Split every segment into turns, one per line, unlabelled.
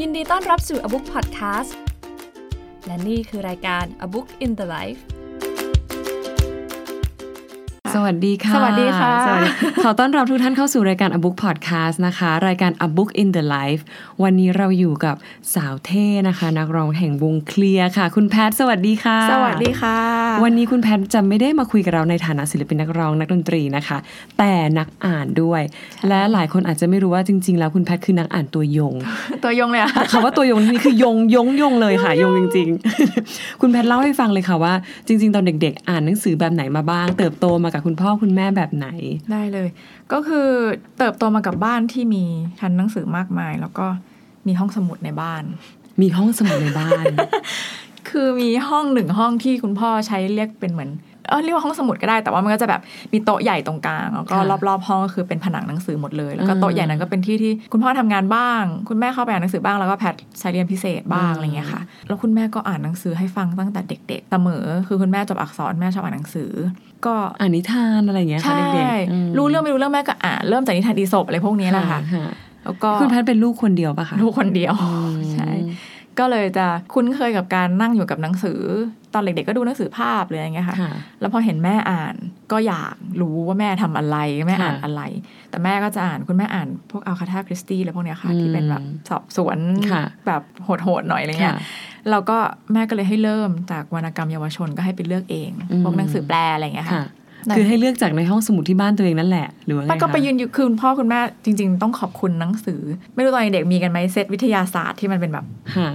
ยินดีต้อนรับสู่ A Book Podcast และนี่คือรายการ A Book in the Life
สวัสดีค่ะ
สวัสดีค่ะ
สวัสดีขอต้อนรับทุกท่านเข้าสู่รายการ A Book Podcast นะคะ รายการ A Book in the Life วันนี้เราอยู่กับสาวเท่นะคะ นักร้องแห่งวงเคลียร์ค่ะ คุณแพทสวัสดีค่ะ
สวัสดีค่ะ
วันนี้คุณแพทจะไม่ได้มาคุยกับเราในฐานะศิลปินนักร้องนักดนตรีนะคะ แต่นักอ่านด้วย และหลายคนอาจจะไม่รู้ว่าจริง ๆ แล้วคุณแพทคือนักอ่านตัวยง
ตัวยงเลยอะ
คำว่าตัวยงนี่คือยงยงยงเลยค่ะยงจริง ๆ คุณแพทเล่าให้ฟังเลยค่ะว่า จริง ๆ ตอนเด็ก ๆ อ่านหนังสือแบบไหนมาบ้าง เติบโตมากับคุณพ่อคุณแม่แบบไหน
ได้เลย ก็คือเติบโตมากับบ้านที่มีชั้นหนังสือมากมาย แล้วก็มีห้องสมุดในบ้าน
มีห้องสมุดในบ้าน
คือมีห้องหนึ่งห้องที่คุณพ่อใช้เรียกเป็นเหมือน เออเรียกว่าห้องสมุดก็ได้แต่ว่ามันก็จะแบบมีโต๊ะใหญ่ตรงกลางแล้วก็
ค่ะ
รอบๆ ห้องก็คือเป็นผนังหนังสือหมดเลย แล้วก็
อืม
โต๊ะใหญ่นั้นก็เป็นที่ที่คุณพ่อทำงานบ้าง คุณแม่เข้าไปอ่านหนังสือบ้างแล้วก็แพทใช้เรียนพิเศษบ้าง
อืม
อะไรเงี้ยค่ะแล้วคุณแม่ก็อ่านหนังสือให้ฟังตั้งแต่เด็ก ๆเสมอ คือคุณแม่จบอักษรแม่ชอบอ่านหนังสือ ก็
อ่านนิทานอะไรอย่างเงี้ยค่ะ
ใช่
เด็กๆอืม
รู้เรื่องไม่รู้เรื่องแม่ก็อ่านเริ่มจากนิทานอีสปอะไรพวกนี้แหละค่ะ
ค่ะ
แล้วก็
คุณแพทเป็นลูกคนเดียวปะคะ
ลูกคนเดียว
อืม
ใช่ ก็เลยจะคุ้นเคยกับการนั่งอยู่กับหนังสือ ตอนเด็กๆก็ดูหนังสือภาพเลยอะไรเงี้ยค่ะ
ค่ะ
แล้วพอเห็นแม่อ่านก็อยากรู้ว่าแม่ทำอะไรแม่อ่าน
ค่ะ
อะไร แต่แม่ก็จะอ่านคุณแม่อ่านพวกอัลคาธาคริสตี้อะไรพวกเนี้ยค่ะ
อืม
ที่เป็นแบบสอบสวน
ค่ะ
แบบโหดๆหน่อยอะไรเงี้ย
ค่ะ
เราก็แม่ก็เลยให้เริ่มจากวรรณกรรมเยาวชนก็ให้ไปเลือกเอง
อืม
พวกหนังสือแปลอะไรเงี้ย
ค่ะ
ค่ะ
คือให้เลือกจากในห้องสมุดที่บ้านตัวเองนั่นแหละหรือว่าไง
มันก็ไป
คะ
ยืนอยู่คือคุณพ่อคุณแม่จริง ๆ ต้องขอบคุณหนังสือ ไม่รู้ตอนเด็กมีกันไหมเซตวิทยาศาสตร์ที่มันเป็นแบบ
ค่ะ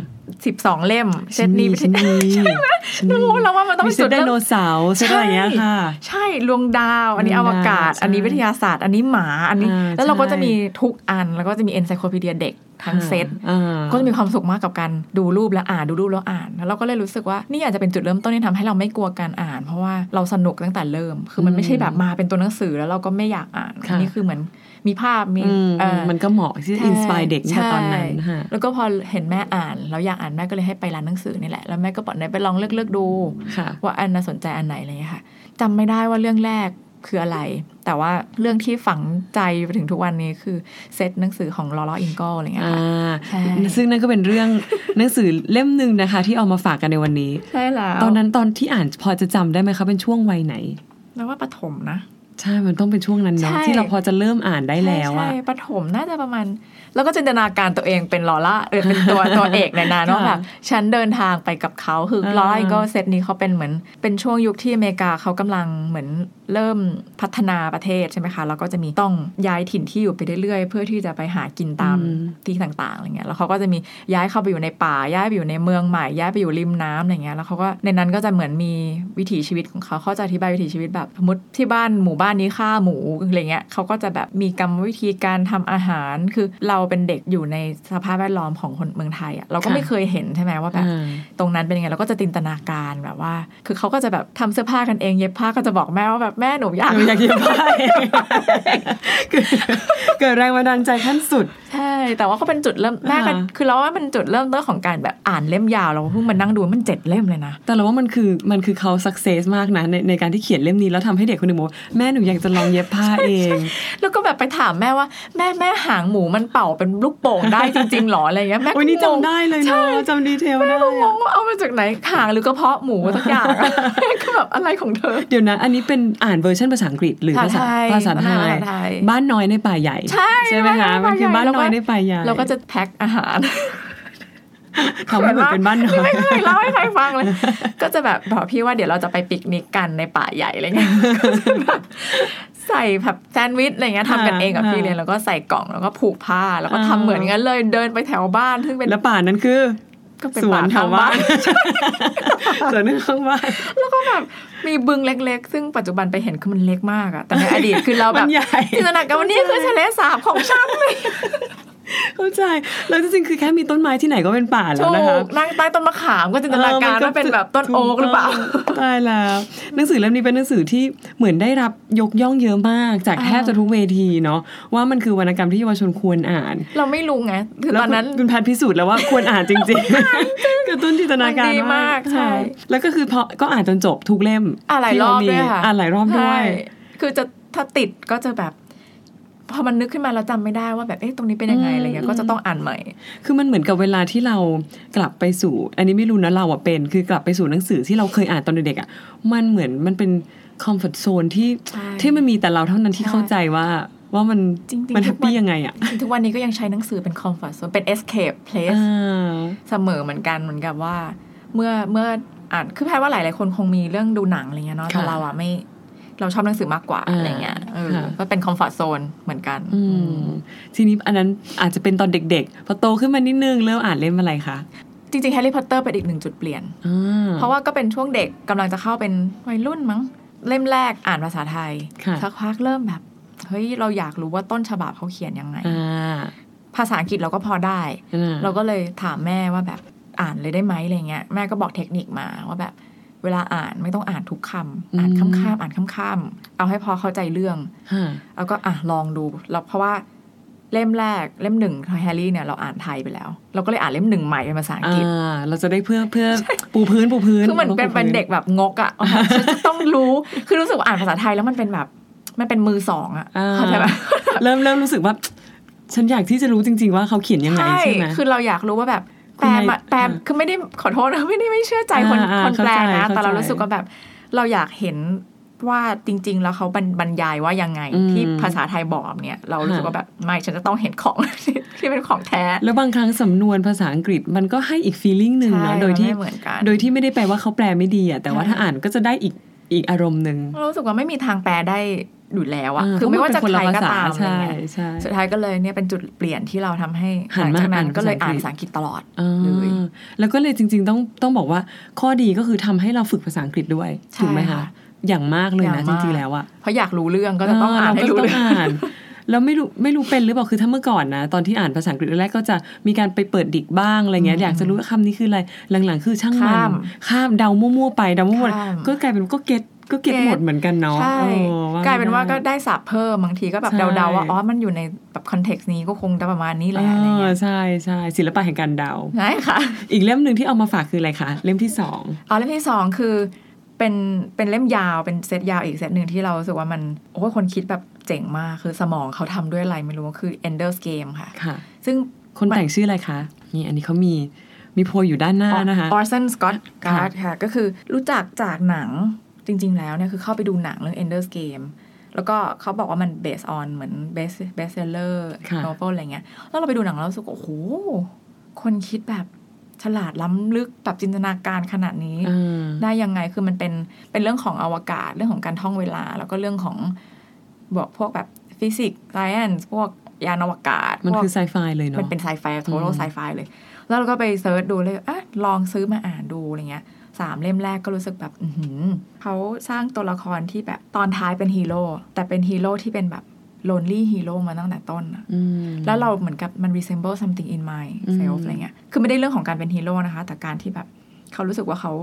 สิบสองเล่มเซตนี้วิท
ฉัน
ยา
มี
ใช่ไหม
ฉันมี
รู้แล้วว่ามันต้อง
มี
เป็น
เซ
จุ
ต
ด
ได
เริ่ม
โนเสาร์เซตอะไรอย่างเงี้ยค่ะ
ใช่ดวงดาว อันนี้
ด
อ
วง
ว
ดาว
กาศ
ใช่
อันนี้วิทยาศาสตร์ อันนี้หมาอันนี้
อ่า
แล้วเราก็
ใช่
จะมีทุกอันแล้วก็จะมีเอนไซโคพีเดียเด็กทั้งเซต
อ่า
ก็จะมีความสุขมากกับการดูรูปแล้วอ่านดูรูปแล้วอ่านแล้วเราก็เลยรู้สึกว่านี่อาจจะเป็นจุดเริ่มต้นที่ทำให้เราไม่กลัวการอ่าน เพราะว่าเราสนุกตั้งแต่เริ่ม คือมันไม่ใช่แบบมาเป็นตัวหนังสือแล้วเราก็ไม่อยากอ่าน
ค่ะ
อันนี้คือเหมือน มีภาพมี
อืม
เอ่อ
มันก็เหมาะที่จะอินสปายเด็กเนี่ย
ใช่
ตอนนั้นค่ะ
แล้วก็พอเห็นแม่อ่านแล้วอยากอ่านแม่ก็เลยให้ไปร้านหนังสือนี่แหละแล้วแม่ก็บอกไหนไปลองเลือกเลือกๆดู
ค่ะ
ว่าอันน่าสนใจอันไหนอะไรเลยค่ะจำไม่ได้ว่าเรื่องแรกคืออะไร แต่ว่าเรื่องที่ฝังใจไปถึงทุกวันนี้คือเซตหนังสือของลอร่าอิงกออะไรเงี้ย
อ่า
ค่ะใช่
ซึ่งนั่นก็เป็นเรื่องหนังสือเล่มหนึ่งนะคะ ที่เอามาฝากกันในวันนี้
ใช่แล้ว
ตอนนั้นตอนที่อ่านพอจะจำได้ไหมคะเป็นช่วงวัยไหน
แล้วว่าปฐมนะ
ใช่ มันต้องเป็นช่วงนั้นเนาะ
ใช่
ที่เราพอจะเริ่มอ่านได้แล้วอะ
ใช่ใช่ปฐมน่าจะประมาณ แล้วก็จินตนาการตัวเองเป็นลอร่าเออเป็นตัวตัวเอกในนั้นว่า
ค่ะ
แบบฉันเดินทางไปกับเขาคือ
อ่า
ลอร่าก็เซตนี้เขาเป็นเหมือน เป็นช่วงยุคที่อเมริกาเขากำลังเหมือนเริ่มพัฒนาประเทศใช่ไหมคะแล้วก็จะมีต้องย้ายถิ่นที่อยู่ไปเรื่อยๆ เพื่อที่จะไปหากินตาม
อืม
ที่ต่างๆอะไรเงี้ยแล้วเขาก็จะมีย้ายเข้าไปอยู่ในป่าย้ายไปอยู่ในเมืองใหม่ย้ายไปอยู่ริมน้ำอะไรเงี้ยแล้วเขาก็ในนั้นก็จะเหมือนมีวิถีชีวิตของเขาเขาจะอธิบายวิถีชีวิตแบบสมมติที่บ้านหมู่บ้านนี้ฆ่าหมูอะไรเงี้ยเขาก็จะแบบมีกรรมวิธีการทำอาหารคือเราเป็นเด็กอยู่ในสภาพแวดล้อมของคนเมืองไทยอะเราก็
ค่ะ
ไม่เคยเห็นใช่ไหมว่าแบบ
อ่า
ตรงนั้นเป็นยังไงเราก็จะจินตนาการแบบว่า คือเขาก็จะแบบทำเสื้อผ้ากันเองเย็บผ้าก็จะบอกแม่ว่าแบบแม่หนูอยาก
หนูอยากเย็บผ้าเองคือเกิดแรงบันดาลใจขั้นสุด
ใช่แต่ว่าก็เป็นจุดเริ่มแม่ก็
อ่า
คือเราว่ามันจุดเริ่มต้นของการแบบอ่านเล่มยาวเราเพิ่งมานั่งดูมันเจ็ดเล่มเลยนะ
แต่เราว่ามันคือมันคือเขาสักเซสมากนะในในการที่เขียนเล่มนี้แล้วทำให้เด็กคนหนึ่งบอกว่าแม่หนูอยากจะลองเย็บผ้าเอง
แล้วก็แบบไปถามแม่ว่า แม่แม่หางหมูมันเป่าเป็นลูกโป่งได้จริงๆหรออะไรเงี้ยแม่
โอ้ยนี่
ก็งง
จำได้เลยเนาะจำ detail ได้
แม่ก็ง
อะ
งว่าเอามาจากไหนหางหรือกระเพาะหมูสักอย่างอะก็แบบอะไรของเธอ
เดี๋ยวนะ อันนี้เป็นอ่านเวอร์ชันภาษาอังกฤษหรือภาษา
ภา
ภา
ษา
ษา
ไท
ไท
ย
ย
ภาษาไทย
บ้านน้อยในป่าใหญ่
ใช่
ใช่ไหมคะ
บ้านน้อย
มันคือบ้าน
ในป่าใหญ่
น้อยในป่าใหญ่
เราก็จะแพ็คอาหาร
ทำให้เหมือนเป็นบ้านน้อย
ไม่เคยเล่าให้ใครฟังเลย ก็จะแบบบอกพี่ว่าเดี๋ยวเราจะไปปิกนิกกันในป่าใหญ่อะไรเงี้ยก็จะแบบ ใส่แบบแซนด์วิชอะไรเงี้ยทำกันเองกับพี่เลยแล้วก็ใส่กล่องแล้วก็ผูกผ้าแล้วก็ทำเหมือนกันเลยเดินไปแถวบ้านซึ่งเป็น
แล้วป่านั้นคือ
ก็เป็น
สวน
ป่า
แถ
ทาวง
บ้า
บ้านน
สวนข้างบ้าน
แล้วก็แบบมีบึงเล็ก ๆ ซึ่งปัจจุบันไปเห็นคือมันเล็กมากอะแต่ในอดีตคือเราแบบ
มันใหญ่
จินตนาการว่านี่คือทะเลสาบของฉันเลย
เข้าใจ แล้วจริงๆคือแค่มีต้นไม้ที่ไหนก็เป็นป่าแล้
ถู
วนะคะ
กนั่งใต้ต้นมะขามก็จินตนาการว่าเป็นแบบต้นโอ๊กหรือเปล่า
ตายแล้ว หนังสือเล่มนี้เป็นหนังสือที่เหมือนได้รับยกย่องเยอะมาก จากแทบจะทุกเวทีเนาะว่ามันคือวรรณกรรมที่เยาวชนควรอ่าน
เราไม่รู้ไงคือ
แล้ว
ตอนนั้น
คุณแพทย์พิสูจน์แล้วว่าควรอ่านจริงๆกระตุ้นจินตนาการ
มันดีมากใช่
แล้วก็คือพอก็อ่านจนจบทุกเล่ม
อ่านหลาย
ที่
ร
เา
อบ
มี
ด้วยค่ะ
อ่านหลายรอบด้วย
ใช่คือจะถ้าติดก็จะแบบ พอมันนึกขึ้นมาเราจำไม่ได้ว่าแบบเอ๊ะตรงนี้เป็นยังไงอะไรเงี้ยก็จะต้องอ่านใหม่
คือมันเหมือนกับเวลาที่เรากลับไปสู่ อันนี้ไม่รู้นะเราอะเป็น คือกลับไปสู่หนังสือที่เราเคยอ่านตอนเด็กๆอะมันเหมือนมันเป็นคอมฟอร์ทโซนที่
ใช่
ที่มันมีแต่เราเท่านั้นที่
ใช่
เข้าใจว่าว่ามัน
จริงๆ
มันแฮ
ทุ
ป
กวัน
ปี้ยังไงอะ
ทุกวันนี้ก็ยังใช้หนังสือเป็น comfort zone เป็น escape place
อ่า
เสมอเหมือนกันเหมือนกับว่า เมื่อเมื่ออ่านคือแพรว่าหลายๆคนคงมีเรื่องดูหนังอะไรเงี้ยเนาะแต่
ค่ะ
เราอะไม่ เราชอบหนังสือมากกว่า
อ่า
อะไรเงี้ยเออ
ค่ะ
ก็เป็น comfort zone เหมือนกัน
อืมทีนี้อันนั้นอาจจะเป็นตอนเด็กๆพอโตขึ้นมานิดนึงเริ่มอ่านเล่มอะไรคะ
จริงๆ Harry Potter เป็นอีกหนึ่งจุดเปลี่ยน
อ่า
เพราะว่าก็เป็นช่วงเด็กกำลังจะเข้าเป็นวัยรุ่นมั้ง เล่มแรกอ่านภาษาไทย
ค่ะ
สักพักเริ่มแบบ เฮ้ย เราอยากรู้ว่าต้นฉบับเขาเขียนยังไง
อ่า
ภาษาอังกฤษเราก็พอได้
อ่า
เราก็เลยถามแม่ว่าแบบอ่านเลยได้ไหมอะไรเงี้ย แม่ก็บอกเทคนิคมาว่าแบบ เวลาอ่านไม่ต้องอ่านทุกคำอ่านข้ามๆอ่านข้ามๆเอาให้พอเข้าใจเรื่อง
ฮะ
แล้วก็อะลองดูแล้วเพราะว่าเล่มแรกเล่มหนึ่งแฮร์รี่เนี่ยเราอ่านไทยไปแล้ว เราก็เลยอ่านเล่มหนึ่งใหม่เป็นภาษาอังกฤษ
อ่าเราจะได้เพื่อเพื่อปูพื้นปูพื้น
คือเหมือนเป็นเป็นเด็กแบบงกอะ่ะฉันจะต้องรู้คือรู้สึกว่าอ่านภาษาไทยแล้วมันเป็นแบบมันเป็นมือสองอะ
อ่า
เข้าใจไหม
เริ่มเริ่มรู้สึกว่า ฉันอยากที่จะรู้จริง ๆ ว่าเขาเขียนยังไงใช่ไหม
คือเราอยากรู้ว่าแบบ
คุ
แป
ณ
ล
นาย
มาแปล
อ่า
คือไม่ได้ขอโทษนะไม่ได้ไม่เชื่อใจคน
อ่าอ่า
คนแปลนะ
เข้าใจ
แต่เรา
เข้าใจ
รู้สึกว่าแบบเราอยากเห็นว่าจริง ๆ แล้วเขาบรรบรรยายว่ายังไง
อืม
ที่ภาษาไทยบอกเนี่ย เรารู้สึก
ค่ะ
ว่าแบบไม่ฉันจะต้องเห็นของที่เป็นของแท้
แล้วบางครั้งสำนวนภาษาอังกฤษมันก็ให้อีกฟีลิ่งหนึ่งเนาะ
ใช่
โดยที่
มันไม่เหมือนกัน
โดยที่ไม่ได้แปลว่าเขาแปลไม่ดีอะแต่ว่า
ใช่
ถ้าอ่านก็จะได้อีกอีกอารมณ์หนึ่ง
เรารู้สึกว่าไม่มีทางแปลได้ อยู่แล้วอะ
เคื
อไม่ว่าจะ
เพร
ใคร
น
ก็
ละภษ
ตามอะไร
ใช่
เงี้ย
ใช่
สุดท้ายก็เลยเนี่ยเป็นจุดเปลี่ยนที่เราทำให้
หั
ห
น
ลัง
มา
จากนั้
อ่านน
ก็เลย
ภาษา
อ่าน
อังกฤษ
ภาษาอังกฤษตลอด
อ่า
เลย
แล้วก็เลยจริง ๆ ต้องต้องบอกว่าข้อดีก็คือทำให้เราฝึกภาษาอังกฤษด้วย
ใช่
ถูกไหมคะ
ค่ะ
อย่างมากเลย
อย่างมากจ
ริงๆแล้วอะ
เพราะอยากรู้เรื่องก็จะต้องอ่านให้รู้
เก็
เรื่อง
อ่านแล้วไม่รู้ไม่รู้เป็นหรือเปล่าคือถ้าเมื่อก่อนนะตอนที่อ่านภาษาอังกฤษแรกๆก็จะมีการไปเปิด dict บ้างอะไรเงี้ย
อืม
อยากจะรู้ว่าคำนี้คืออะไรหลังๆ คือช่างมัน
ข้าม
ข้ามเดามั่วๆไปเดามั่ว
ข้าม
ๆก็กลายเป็นก็ get ก็
get get
หมดเหมือนกันเนาะ
ใช่
เออก
ลายเป็นว่าก็
ได้
ได้ศัพท์เพิ่มบางทีก็แบบ
ใช่
เดาๆว่าอ๋อมันอยู่ในแบบ context นี้ก็คงจะประมาณนี้แหละอะไร
เอ
เงี้
อยใช่ใช่ศิลปะแห่งการเดา
ใช่ค่ะ
อีกเล่มหนึ่งที่เอามาฝากคืออะไรคะเล่มที่สอง
อ๋อเล่มที่สองคือเป็นเป็นเล่มยาวเป็นเซตยาวอีกเซตหนึ่งที่เรารู้สึกว่ามันโอ้ยคนคิดแบบเจ๋งมากคือสมองเขาทำด้วยอะไรไม่รู้คือ Ender's Game ค่ะ
ค่ะ
ซึ่ง
คนแต่งชื่ออะไรคะนี่อันนี้เขามีมีโพยอยู่ด้านหน้านะคะ
ออร์เซนสกอต
ค่ะ
การ์ดค่ะ ก็คือรู้จักจากหนัง จริง ๆ แล้วเนี่ยคือเข้าไปดูหนังเรื่อง Ender's Game แล้วก็เขาบอกว่ามัน based on เหมือน best best seller
ค่ะ
novel อะไรเงี้ย แล้วเราไปดูหนังแล้วรู้สึกว่าโอ้โห คนคิดแบบฉลาดล้ำลึกแบบจินตนาการขนาดนี้
อ่า
ได้ยังไงคือมันเป็นเป็นเรื่องของอวกาศเรื่องของการท่องเวลา แล้วก็เรื่องของบอกพวกแบบฟิสิกส์ science พวกยานอวกาศ
มัน
พวก
คือไซไฟเลยเนาะ
มันเป็นไซไฟโท
อื
โล
ม
ไซไฟเลย แล้วเราก็ไป search ดูเลยอะลองซื้อมาอ่านดูอะไรเงี้ย สามเล่มแรกก็รู้สึกแบบอือหือเขาสร้างตัวละครที่แบบตอนท้ายเป็นฮีโร่แต่เป็นฮีโร่ที่เป็นแบบ lonely hero มาตั้งแต่ต้นอะ
อืม
แล้วเราเหมือนกับมัน resemble something in myself
อืม
อะไรเงี้ย คือไม่ได้เรื่องของการเป็นฮีโร่นะคะ แต่การที่แบบเขารู้สึกว่าเขา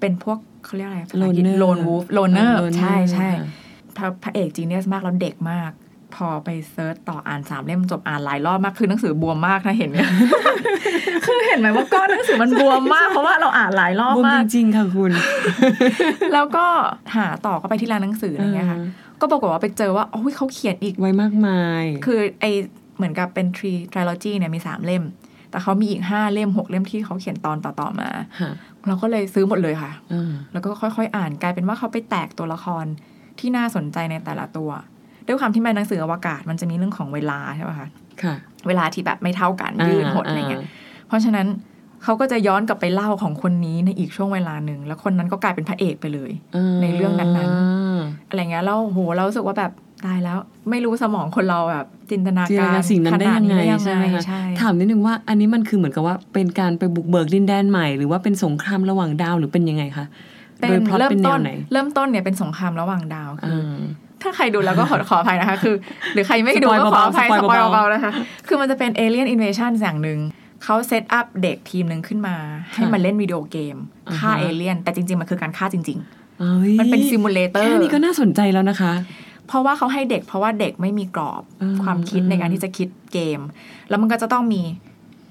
เป็นพวกเขาเรียกอะไรภาษาอังกฤษ
Loner
lone wolf loner
เออ
ใช่ใช่
ค่ะ
พระพระเอก genius มากแล้วเด็กมาก พอไป search ต่ออ่านสามเล่มจบอ่านหลายรอบมากคือหนังสือบวมมากนะเห็นไหมคือเห็นไหมว่าก้อนหนังสือมันบวมมากเพราะว่าเราอ่านหลายรอบบ
วม
มาก
จริงๆค่ะคุณ
แล้วก็หาต่อก็ไปที่ร้านหนังสืออะไรเงี้ยค่ะ
อ่า
ก็ปรากฏว่าไปเจอว่าโอ้ยเขาเขียนอีก
ไว้มากมาย
คือไอเหมือนกับเป็นทรีทริล o จีเนี่ยมีสามเล่ม แต่เขามีอีกห้าเล่มหกเล่มที่เขาเขียนตอนต่อๆมา
ค่ะ
เราก็เลยซื้อหมดเลยค่ะ
อ่า
แล้วก็ค่อยๆ อ่านกลายเป็นว่าเขาไปแตกตัวละครที่น่าสนใจในแต่ละตัว ด้วยความที่มันหนังสืออวกาศมันจะมีเรื่องของเวลาใช่ป่ะคะ
ค่ะ
เวลาที่แบบไม่เท่ากันยืดหดอะไรเงี้ยาเพราะฉะนั้นเขาก็จะย้อนกลับไปเล่าของคนนี้ในอีกช่วงเวลาหนึ่งแล้วคนนั้นก็กลายเป็นพระเอกไปเลยาในเรื่องนั้นาอะไรเงี้ยแล้วโหเรารู้สึกว่าแบบตายแล้วไม่รู้สมองคนเราแบบจินตนา
จินต
การ
นาสิ่งนั้นได้ยังไง
ขนา
ใช่ไหมคะ
ใช่
ถามนิดนึงว่าอันนี้มันคือเหมือนกับว่าเป็นการไปบุกเบิกดินแดนใหม่ หรือว่าเป็นสงครามระหว่างดาวหรือเป็นยังไงคะ
เป็
โดย
น
พล็อต
เริ่ม
เป็นแน
ต้
วนไหน
เริ่มต้นเนี่ยเป็นสงครามระหว่างดาวคือ
อ่า
ถ้าใครดูแล้วก็ขอขออภัยนะคะ คือ หรือใครไม่ดู
spoil
ก็ขออภัย
เบาๆ spoil
เบา
ๆ
นะคะ คือมันจะเป็น alien invasion อย่างหนึ่งเขา set up เด็กทีมหนึ่งขึ้นมา ให้มันเล่นวิดีโอเกม
อ่าฮะ
ฆ่าเอเลียน แต่จริง ๆ มันคือการฆ่าจริง
เอ้ย
ๆมันเป็น simulator
แค่นี้ก็น่าสนใจแล้วนะคะ
เพราะว่าเขาให้เด็กเพราะว่าเด็กไม่มีกรอบ
อืม
ความคิด
อืม
ในการที่จะคิดเกม แล้วมันก็จะต้องมี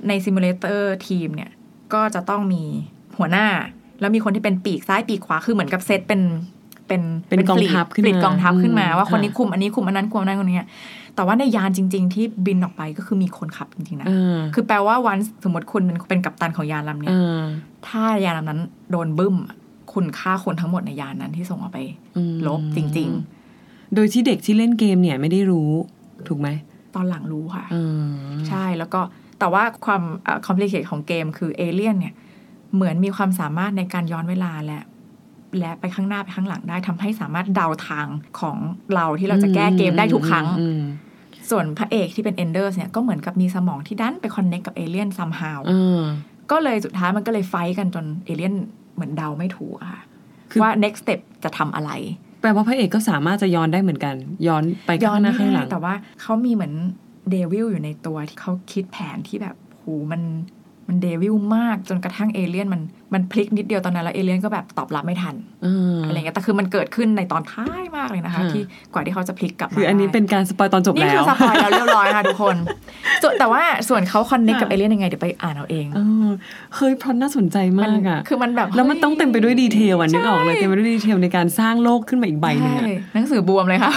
ใน simulator ทีมเนี่ยก็จะต้องมีหัวหน้า แล้วมีคนที่เป็นปีกซ้ายปีกขวาคือเหมือนกับเซตเป็น เป็น
เป็นกองทัพขึ้นมา
ฟลีดกองทัพขึ้นมา
อืม
ว่าคนนี้
ค่ะ
คุมอันนี้คุมอันนั้นคุมอันนั้นคนนี้แต่ว่าในยานจริง ๆ ที่บินออกไปก็คือมีคนขับจริงๆนะ
อ่า
คือแปลว่าวันสมมติคุณเป็นเป็นกัปตันของยานลำเนี้ย
อ่า
ถ้ายานลำนั้นโดนบึ้มอะคุณฆ่าคนทั้งหมดในยานนั้นที่ส่งออกไป
อืม
ลบจริง
โดยที่เด็กที่เล่นเกมเนี่ยไม่ได้รู้ถูกไหม
ๆตอนหลังรู้ค่ะ
อ่า
ใช่แล้วก็แต่ว่าความ complicate ของเกมคือเอเลี่ยนเนี่ยเหมือนมีความสามารถในการย้อนเวลาและ และไปข้างหน้าไปข้างหลังได้ทำให้สามารถเดาทางของเราที่เราจะแก้เกมได้ทุกครั้ง
อืม
ส่วนพระเอกที่เป็น Ender เนี่ยก็เหมือนกับมีสมองที่ดันไป connect กับ alien somehow
อ่า
ก็เลยสุดท้ายมันก็เลย fight กันจนเอเลี่ยนเหมือนเดาไม่ถูกอะค่ะ
คือ
ว่า next step จะทำอะไร
แปลว่าพระเอกก็สามารถจะย้อนได้เหมือนกัน ย้อนไป
ย้อ
ข้านงหน้า
ไม่
ข้างห
ได้
ลัง
แต่ว่าเขามีเหมือน devil อยู่ในตัวที่เขาคิดแผนที่แบบโหมันมัน devil มากจนกระทั่งเอเลี่ยนมันมันพลิกนิดเดียวตอนนั้นแล้วเอเลี่ยนก็แบบตอบรับไม่ทัน
อ่า
อะไรเงี้ยแต่คือมันเกิดขึ้นในตอนท้ายมากเลยนะคะ
ค่ะ
ที่กว่าที่เขาจะพลิกกลับมา
คืออันนี้
ได้
เป็นการ spoilตอนจบ
นี่
แล้
คือ
ว
spoil แล้วเรียบร้อยค่ะทุกคนส่วนแต่ว่าส่วนเขา connect กับ
ค่ะ
เอเลี่ยนยังไงเดี๋ยวไปอ่านเอาเอง
เออเฮ้ยเพราะน่าสนใจมากอะ
คือมันแบบ
แล้วมันต้องเต็มไปด้วย detail อะนึกออกเลย
ใช่
เต็มไปด้วย detail ในการสร้างโลกขึ้นมาอีกใบหนึ่ง
ใช่
อะ
หนังสือบวมเลยค่ะ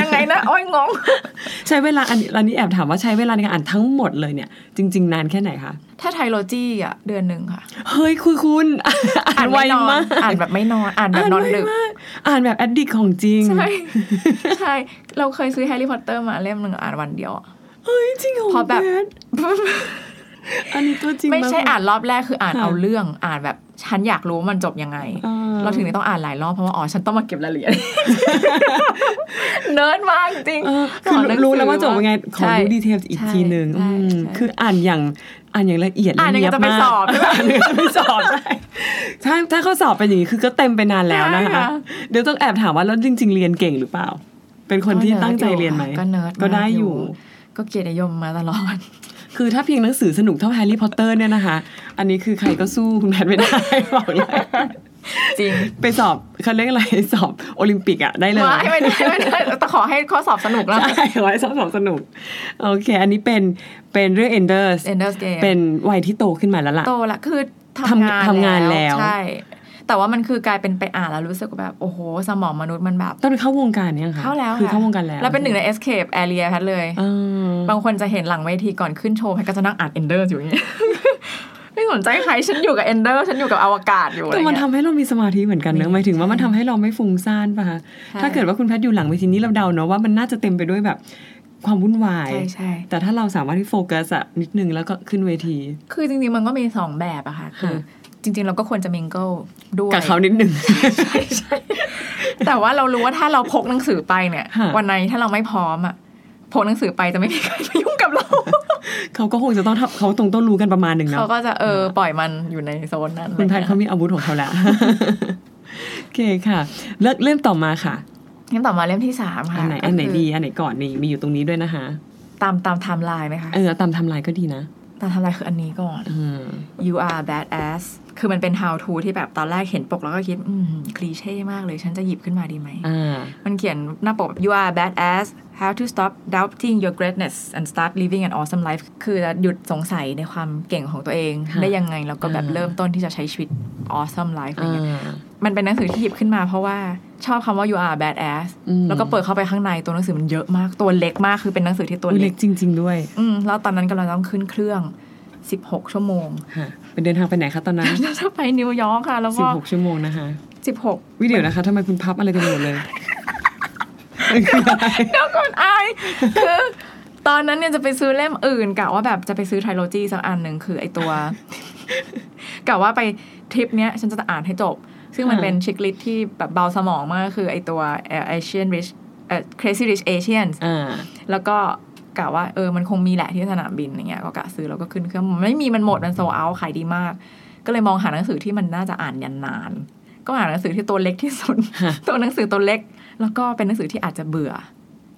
ยังไงนะอ้อยงง
ใช้เวลาอันอันนี้แอบถามว่าใช้เวลาในการอ่านทั้งหมดเลยเนี่ย จริง ๆ นานแค่ไหนคะ
ถ้า trilogy อะเดือนหนึ่งค่ะ
เฮ้ยคุยคุณอ่านไว
ไม่นอน
มาก
อ่านแบบไม่นอนอ่านแบบนอนดึก
ไวมากอ่านแบบ addict ของจริง
ใช่ใช่เราเคยซื้อแฮร์รี่พอตเตอร์มาเล่มหนึ่งอ่านวันเดียวอะ
เฮ้ยจริงเหรอ
เพราะแบบ
พท อันนี้ตัวจริง
ไม่ใช่
กๆ
อ่านรอบแรกคืออ่าน
ค่ะ
เอาเรื่องอ่านแบบฉันอยากรู้ว่ามันจบยังไง
อ่
เราถึงได้ต้องอ่านหลายรอบเพราะว่าอ๋อฉันต้องมาเก็บรายละเอียดเนิร์ดมากจริง
เออคือ
สนหนังสื
รู้แล้วว่าจบยังไงขอ
ใช่
ดู detailอีก
ใช่
ทีหนึ่ง
ใช่
อืม
ใช่
คืออ่านอย่างอ่านอย่างละเอียด
อ่านอย่าง
เงียบ
จะไป
มาก
สอบใช่ไหม
อ่านอย่างจะไปสอบใช่ถ้าถ้าเขาสอบเป็นอย่างนี้คือก็เต็มไปนานแล้วนะ
ใช่
คะ
ค่ะ
เดี๋ยวต้องแอบถามว่าแล้วจริง ๆ เรียนเก่งหรือเปล่า เป็นคนที่ตั้งใจเรียนไหม
ก็เนิร์ด
ก็ได้
มาก
อยู่
ก็เกียรตินิยมมาตลอด
คือถ้าเพียงหนังสือสนุกเท่าแฮร์รี่พอตเตอร์เนี่ยนะคะ อันนี้คือใครก็สู้คุณแพทย์ไม่ได้บอกเลย
จริง
ไปสอบเขาเรียกอะไรสอบโอลิมปิกอะได้เลย
ไม่ไม่ได้ไม่ได้แต่ขอให้ข้อสอบสนุกแล้ว
ใช่ไว้สอบสอบสนุก โอเค อันนี้เป็นเป็นเรื่อง Enders
Ender's Game
เป็นวัยที่โตขึ้นมาแล้วล่ะ
โตละคือ
ทำ
ทำงาน
ทำงานแล้ว
ใช่ แต่ว่ามันคือกลายเป็นไปอ่านแล้วรู้สึกว่าแบบ โอ้โห สมองมนุษย์มันแบบ
ตอนนเข้าวงการเนี่ยงคะ
เข้าแล้ว
คือ
ค่ะ
เข้าวงการแล้ว
แล้วเป็นหนึ่งใน escape area แพทเลย
เออบา
งคนจะเห็นหลังเวทีก่อนขึ้นโชว์แพทก็จะนั่งอ่าน ender อยู่อย่างเงี้ยไม่สนใจใครฉันอยู่กับ ender ฉันอยู่กับอวกาศอยู่อะไร
แต่มัน
เงี้ย
ทำให้เรามีสมาธิเหมือนกันเนอะ
มี
หมายถึงว่ามัน
ใช่
ทำให้เราไม่ฟุ้งซ่านป่ะคะ
ใช่
ถ้าเกิดว่าคุณแพทย์อยู่หลังเวทีนี้เราเดาเนอะว่ามันน่าจะเต็มไปด้วยแบบความวุ่นวาย
ใช่ใช่
แต่ถ้าเราสามารถที่โฟกัสอะนิดนึงแล้วก็ขึ้นเวที
คือจริงๆมันก็มีสองแบบอะค่ะ คือ
ค่ะ
จริง ๆ เราก็ควรจะมิงเกิลด้วย
กับเขานิดนึง
แต่ว่าเรารู้ว่าถ้าเราพกหนังสือไปเนี่ย
ค่ะ
วันไหนถ้าเราไม่พร้อมอะพกหนังสือไปจะไม่มีใครมายุ่งกับเรา
เขาก็คงจะต้องทำเขาตรงต้องรู้กันประมาณหนึ่งเนาะ
เขาก็จะเออปล่อยมันอยู่ในโซนนั้น
คุณแพทย์เขามีอาวุธของเขาแล้วโอเคค่ะเลิกเล่มต่อมาค่ะ
งั้นต่อมาเล่มที่สาม
อั
ค่ะ
นไหน
ก็
อันไหน
คื
ดีอันไหนก่อนนี่มีอยู่ตรงนี้ด้วยนะคะ
ตามตามไทม์ไลน์ไหมคะ
เออตามไทำลายก็ดีนะ
ตามไทม์ไลน์คืออันนี้ก่อน
อืม
you are badass คือมันเป็น how to ที่แบบตอนแรกเห็นปกแล้วก็คิดอืม cliché มากเลย ฉันจะหยิบขึ้นมาดีไหม
อ่า
มันเขียนหน้าปกแบบ you are badass how to stop doubting your greatness and start living an awesome life คือจะหยุดสงสัยในความเก่งของตัวเอง
ค่ะ
ได้ยังไง แล้วก็แบบ
อ่า
เริ่มต้นที่จะใช้ชีวิต awesome life อะไร
อ่า
เงี้ยมันเป็นหนังสือที่หยิบขึ้นมาเพราะว่าชอบคำว่า you are badass
อืม
แล้วก็เปิดเข้าไปข้างในตัวหนังสือมันเยอะมากตัวเล็กมากคือเป็นหนังสือที่ตัว
อุ๊ย
เล็
เล็
ก
กจริง ๆ ด้วย
อืมแล้วตอนนั้นกำลังต้องขึ้นเครื่อง 16 ชั่วโมง
ค่ะ เป็นเดินทางไปไหนคะตอนนั้น
จะไปนิวยอร์กค่ะ แล้ว
สิ
ก็
บหกชั่วโมงนะคะ
16
วิเดี๋ยวนะคะทำไมคุณพับอะไรกันหมดเลย
เดี๋ยวก่อนอายคือตอนนั้นเนี่ยจะไปซื้อเล่มอื่นกะว่าแบบจะไปซื้อ trilogy สักอันหนึ่งคือไอตัวกะว่าไปทริปเนี้ยฉันจะอ่านให้จบ ซึ่งมัน
ค่ะ
เป็น chick lit ที่แบบเบาสมองมากคือไอตัว Asian Rich เอ่อ Crazy Rich Asians
อ่า
แล้วก็ กะว่าเออมันคงมีแหละที่สนามบินอย่างเงี้ยก็กะซื้อแล้วก็ขึ้นเครื่องไม่มีมันหมดมันโซเอาขายดีมาก ก็เลยมองหาหนังสือที่มันน่าจะอ่านยันนาน ก็หาหนังสือที่ตัวเล็กที่สุด ตัวหนังสือตัวเล็ก แล้วก็เป็นหนังสือที่อาจจะเบื่อ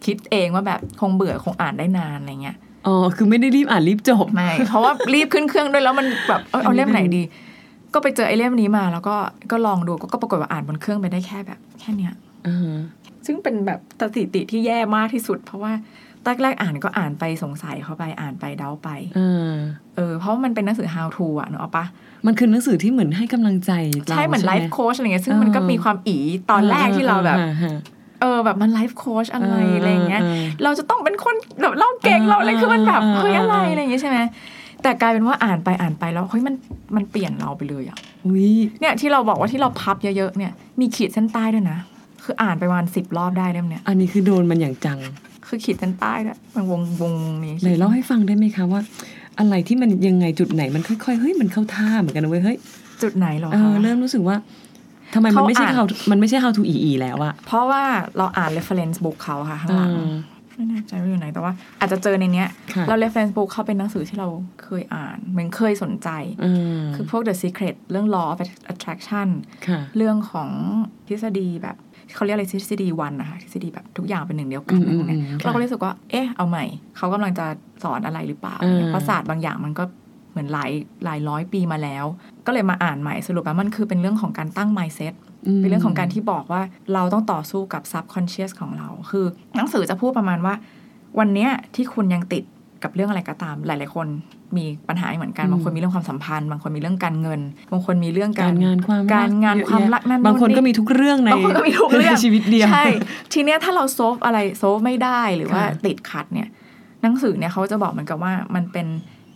คิดเองว่าแบบคงเบื่อคงอ่านได้นานอะไรเงี้ย
อ๋อคือไม่ได้รีบอ่านรีบจบ
ไม่เพราะว่ารีบขึ้นเครื่องด้วยแล้วมันแบบเอ้ยเอาเล่มไหนดี ก็ไปเจอไอ้เล่มนี้มา แล้วก็ก็ลองดูก็ก็ปรากฏว่าอ่านบนเครื่องไปได้แค่แบบ แค่เนี้ย
อ่า
ซึ่งเป็นแบบสถิติที่แย่มากที่สุด เพราะว่าตอน แรกๆอ่านก็อ่านไปสงสัยเข้าไปอ่านไปเดาไป
อ่า
เออ เพราะว่ามันเป็นหนังสือ how to อะเนกอะปะ
มันคือหนังสือที่เหมือนให้กำลังใจรา
ใช่เหมือนไลฟ์
ไโค้
ชอะไรเงี้ยซึ่ง
เออ
มันก็มีความอีตอนแรกที่เราแบบ
อ่าฮะ
เออแบบมันไลฟ์โค้ชอะไร
เออ
อะไรอย่างเงี้ย
เออ
เราจะต้องเป็นคนแบบเล่าเก่ง
เออ
เราอะไรคือมันแบบ
เออ
เฮ้ยอะไร
เอออ
อะไรอย่างเงี้ยใช่ไหมแต่กลายเป็นว่าอ่านไปอ่านไปแล้วเฮ้ยมันมันเปลี่ยนเราไปเลยอะ
อุ้ย
เนี่ยที่เราบอกว่าที่เราพับเยอะๆเนี่ยมีขีดเส้นใต้ด้วยนะ คืออ่านไปประมาณสิบรอบได้เล่มเนี่ย
อันนี้คือโดนมันอย่างจัง
คือขีดเส้นใต้ด้วยมันวงวงนี้
ไหนเล่าให้ฟังได้ไหมคะว่า อะไรที่มันยังไงจุดไหนมันค่อยๆเฮ้ยมันเข้าท่าเหมือนกันนะเว้ยเฮ้ย
จุดไหนเหรอ
เอ
คะ
อเริ่มรู้สึกว่าทำไมมันไม่ใช่
เขาอ่าน
how to- มันไม่ใช่ how to อีอีแล้วอะ
เพราะว่าเราอ่าน reference book เขาค่ะข้างหลัง
อ่า
ไม่แน่ใจว่าอยู่ไหนแต่ว่า อาจจะเจอในเนี้ย
ค่ะ
เรา reference book เขาเป็นหนังสือที่เราเคยอ่านเหมือนเคยสนใจ
อืม
คือพวก The Secret เรื่อง law of attraction
ค่ะ
เรื่องของทฤษฎีแบบ เขาเรียกอะไรทฤษฎีวันนะคะทฤษฎีแบบทุกอย่างเป็นหนึ่งเดียวกัน
อืม
อะไรพวกเนี้ย
อืมค่ะ
เราก็เลยรู้สึกว่า เอ๊ะเอาใหม่เขากำลังจะสอนอะไรหรือเปล่า
อืม
เพราะศาสตร์บางอย่างมันก็เหมือนหลายหลายร้อยปีมาแล้ว ก็เลยมาอ่านใหม่สรุปแล้วมันคือเป็นเรื่องของการตั้ง mindset
ม
เป็นเรื่องของการที่บอกว่าเราต้องต่อสู้กับ subconscious ของเรา คือหนังสือจะพูดประมาณว่า วันเนี้ยที่คุณยังติด กับเรื่องอะไรก็ตามหลาย ๆ คนมีปัญหาเหมือนกันบางคนมีเรื่องความสัมพันธ์ บางคนมีเรื่องการเงิน บางคนมีเรื่องกา
การรงานความรั
การงาน
เยอะ
ความ
แยะ
รักนั่น
บางคน
นู่นนี่
ก็มีทุกเรื่องใน
บางคนก็มีทุกเรื่อง
ในชีวิตเดียว
ใช่ทีเนี้ยถ้าเราโซฟอะไรโซฟไม่ได้หรือว่า
ค่ะ
ติดขัดเนี่ยหนังสือเนี่ยเขาจะบอกเหมือนกับว่ามันเป็น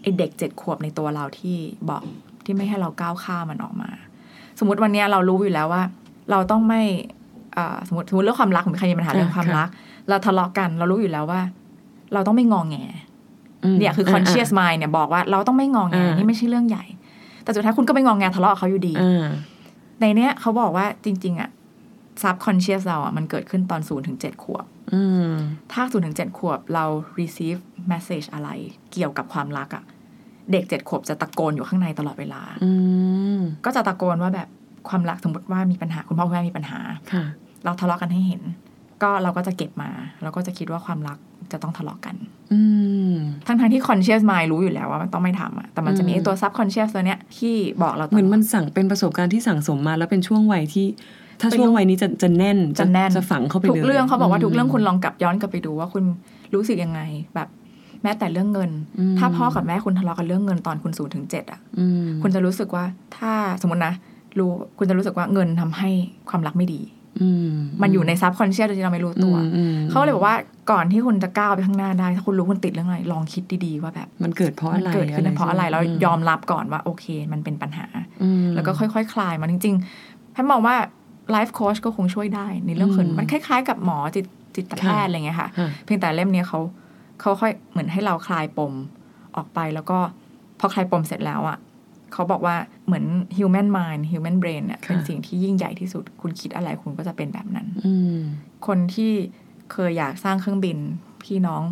ไอเด็กเจ็ดขวบในตัวเราที่บอกที่ไม่ให้เราก้าวข้ามมันออกมา สมมติวันเนี้ยเรารู้อยู่แล้วว่า เราต้องไม่อ่าสมมติสมมติเรื่องความรักมีใครมีปัญหาเรื่องความรัก เราทะเลาะกัน เรารู้อยู่แล้วว่า เราต้องไม่งองแง
ม
เนี่ยคือ conscious mind เนี่ยบอกว่าเราต้องไม่งองแง
อ่านี่
นี่ไม่ใช่เรื่องใหญ่ แต่สุดท้ายคุณก็ไปงองแงทะเลาะกับเขาอยู่ดี
อ่า
ในเนี้ยเขาบอกว่าจริง ๆอะ subconscious เราอะมันเกิดขึ้นตอน0ูนถึงเขวบ
อืม
ถ้า0ูนถึงเขวบเรา receive message อะไร เกี่ยวกับความรักอะเด็กเจ็ดขวบจะตะโกนอยู่ข้างในตลอดเวลา
อืม
ก็จะตะโกนว่าแบบความรักสมมติว่ามีปัญหาคุณพ่อคุณแม่มีปัญหา
ค่ะ
เราทะเลาะกันให้เห็น ก็เราก็จะเก็บมา เราก็จะคิดว่าความรัก จะต้องทะเลาะกัน
อืม
ทั้งทั้งๆที่ conscious mind รู้อยู่แล้วว่ามันต้องไม่ทำอะแต่มันจะมี
อืม
ไอ้ตัว subconscious ตัวเนี้ยที่บอกเราตลอด
เหมือนมันสั่งเป็นประสบการณ์ที่สั่งสมมาแล้วเป็นช่วงวัยที่ถ้า
เป็น
ช่วงวัยนี้จะจะแน่น
จะแน่น
จะฝังเข้าไป
ทุก
เลย
เรื่องเขาบอกว่าทุกเรื่องคุณ
ม
ลองกลับย้อนกลับไปดูว่าคุณรู้สึกยังไงแบบแม้แต่เรื่องเงิน
อืม
ถ้าพ่อกับแม่คุณทะเลาะกันเรื่องเงินตอนคุณศูนย์ถึงเจ็ดอะ
อืม
คุณจะรู้สึกว่าถ้าสมมตินะรู้คุณจะรู้สึกว่าเงินทำให้ความรักไม่ดี
อื ม
มันอยู่ในซั subconscious โดยที่เราไม่รู้ตัว
อืมอืม
เขาเลยบอกว่าก่อนที่คุณจะก้าวไปข้างหน้าได้ ถ้าคุณรู้คุณติดเรื่องอะไร ลองคิดดีๆว่าแบบ
มันเกิดเพราะ
มั
อะไร
เกิดขึ้นเพราะอะไรแล้ว
ม
ยอมรับก่อนว่าโอเค มันเป็นปัญหา
อืม
แล้วก็ค่อยๆคลายมันจริงๆแพทมองว่า life coach ก็คงช่วยได้ ในเรื่อง
อืม
เขินมันคล้ายๆ กับหมอจิตจิตแพท
ค่ะ
อะไรเงี้ยค่ะ
ค่ะ
เพียงแต่เล่มเนี้ยเขาเขาค่อยเหมือนให้เราคลายปมออกไปแล้วก็พอคลายปมเสร็จแล้วอะ่ะ เขาบอกว่าเหมือน human mind human brain เนี่ย
ค่ะ
เป็นสิ่งที่ยิ่งใหญ่ที่สุด คุณคิดอะไรคุณก็จะเป็นแบบนั้น
อืม
คนที่เคยอยากสร้างเครื่องบิน พี่น้อง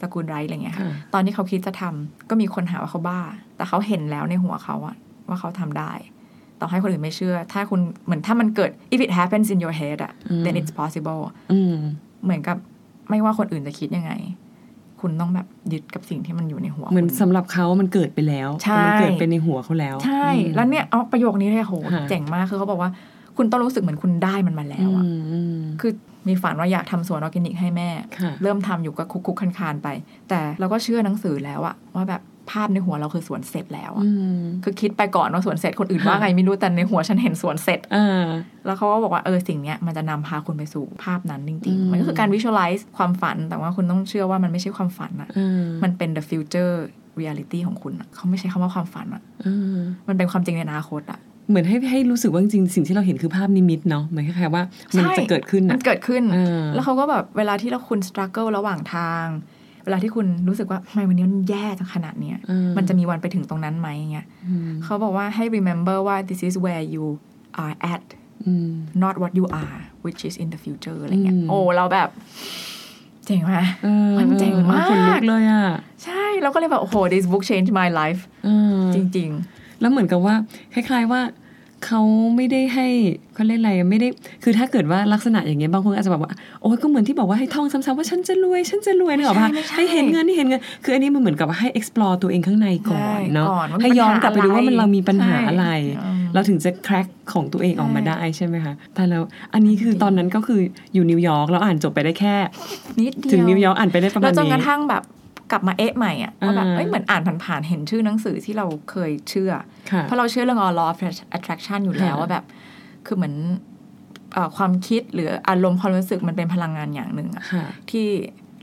ตระกูลไรท์อะไรเงี้ยค่ะ
ค่ะ
ตอนที่เขาคิดจะทำก็มีคนหาว่าเขาบ้า แต่เขาเห็นแล้วในหัวเขาอะว่าเขาทำได้ ต่อให้คนอื่นไม่เชื่อ ถ้าคุณเหมือนถ้ามันเกิด if it happens in your head อะ
อืม
then it's possible
อืม
เหมือนกับไม่ว่าคนอื่นจะคิดยังไง คุณต้องแบบยึดกับสิ่งที่มันอยู่ในหัว
เหมือน
คุณ
สำหรับเขามันเกิดไปแล้ว
ใช่
มันเกิดเป็นในหัวเขาแล้ว
ใช่
อืม
แล้วเนี่ยเอาประโยคนี้เลยโห
ค่ะ
เจ๋งมากคือเขาบอกว่าคุณต้องรู้สึกเหมือนคุณได้มันมาแล้วอะ
อืมอืม
คือมีฝันว่าอยากทำสวนออร์แกนิกให้แม่
ค่ะ
เริ่มทำอยู่ก็คลุกคลุกคลานคลานๆไป แต่เราก็เชื่อหนังสือแล้วอะว่าแบบ ภาพในหัวเราคือสวนเสร็จแล้วอะ
อืม
คือคิดไปก่อนว่าสวนเสร็จคนอื่น
ค่ะ
ว่าไงไม่รู้แต่ในหัวฉันเห็นสวนเสร็จ
อ่า
แล้วเขาก็บอกว่าเออสิ่งเนี้ยมันจะนำพาคุณไปสู่ภาพนั้นจริง
อืม
ๆมันก็คือการ visualize ความฝัน แต่ว่าคุณต้องเชื่อว่ามันไม่ใช่ความฝันอะ
อ่า
มันเป็น the future reality ของคุณอะเขาไม่ใช้คำว่าความฝันอะ
อ่า
มันเป็นความจริงในอนาคตอะ
เหมือนให้ให้รู้สึกว่าจริงๆสิ่งที่เราเห็นคือภาพนิมิตเนาะเหมือนคล้ายๆว่ามัน
ใช่
จะเกิดขึ้น
มั
อะ
นเกิดขึ้น
เออ
แล้วเขาก็แบบเวลาที่เราคุณ struggle ระหว่างทาง เวลาที่คุณรู้สึกว่าทำไมวันนี้มันแย่จังขนาดเนี้ย
เออ
มันจะมีวันไปถึงตรงนั้นไหมอย่างเงี้ย
อืม
เขาบอกว่าให้ remember ว่า this is where you are at
อืม
not what you are which is in the future อะไรเงี้ย
อืม
โอ้เราแบบเจ๋งไหม
เออ
มันเจ๋งมาก
ขนลุกเลยอะ
ใช่เราก็เลยแบบโอ้โห this book changed my life
เออ
จริง
แล้วเหมือนกับว่าคล้าย ๆว่า เขาไม่ได้ให้เขาเรียกอะไรอะไม่ได้คือถ้าเกิดว่าลักษณะอย่างเงี้ยบางคนอาจจะแบบว่าโอ้ยก็เหมือนที่บอกว่าให้ท่องซ้ำๆว่าฉันจะรวยฉันจะรวยนึกออกปะ
ไม่ใช่
ให้เห็นเงินให้เห็นเงินคืออันนี้มันเหมือนกับว่าให้ explore ตัวเองข้างในก่อน
ใช่
เนาะ
ก่อนว่ามี
ให้ย้อนกลับไปดูว่ามัน
ปัญหาอะไร
เรามีปัญหาอะไร
ใช่อืม
เราถึงจะ crack ของตัวเองออกมา
ใช่
ได้ใช่ไหมคะแต่แล้วอันนี้คือตอนนั้นก็คืออยู่นิวยอร์กแล้วอ่านจบไปได้แค่
ๆนิดเดียว
ถึงนิวยอร์กอ่านไปได้ประมา
แล้
ณ
วจน
นี้
กระทั่งแบบ กลับมาเอ๊ะใหม่อะว่าแบบ
อ่า
เอ้ยเหมือนอ่านผ่านๆเห็นชื่อหนังสือที่เราเคยเชื่อ
ค่ะ
เพราะเราเชื่อเรื่อง law of attraction อยู่แล้ว
ค่ะ
ว่าแบบ คือเหมือนเอ่อความคิดหรืออารมณ์ความรู้สึกมันเป็นพลังงานอย่างหนึ่งอะ
ค่ะ
ที่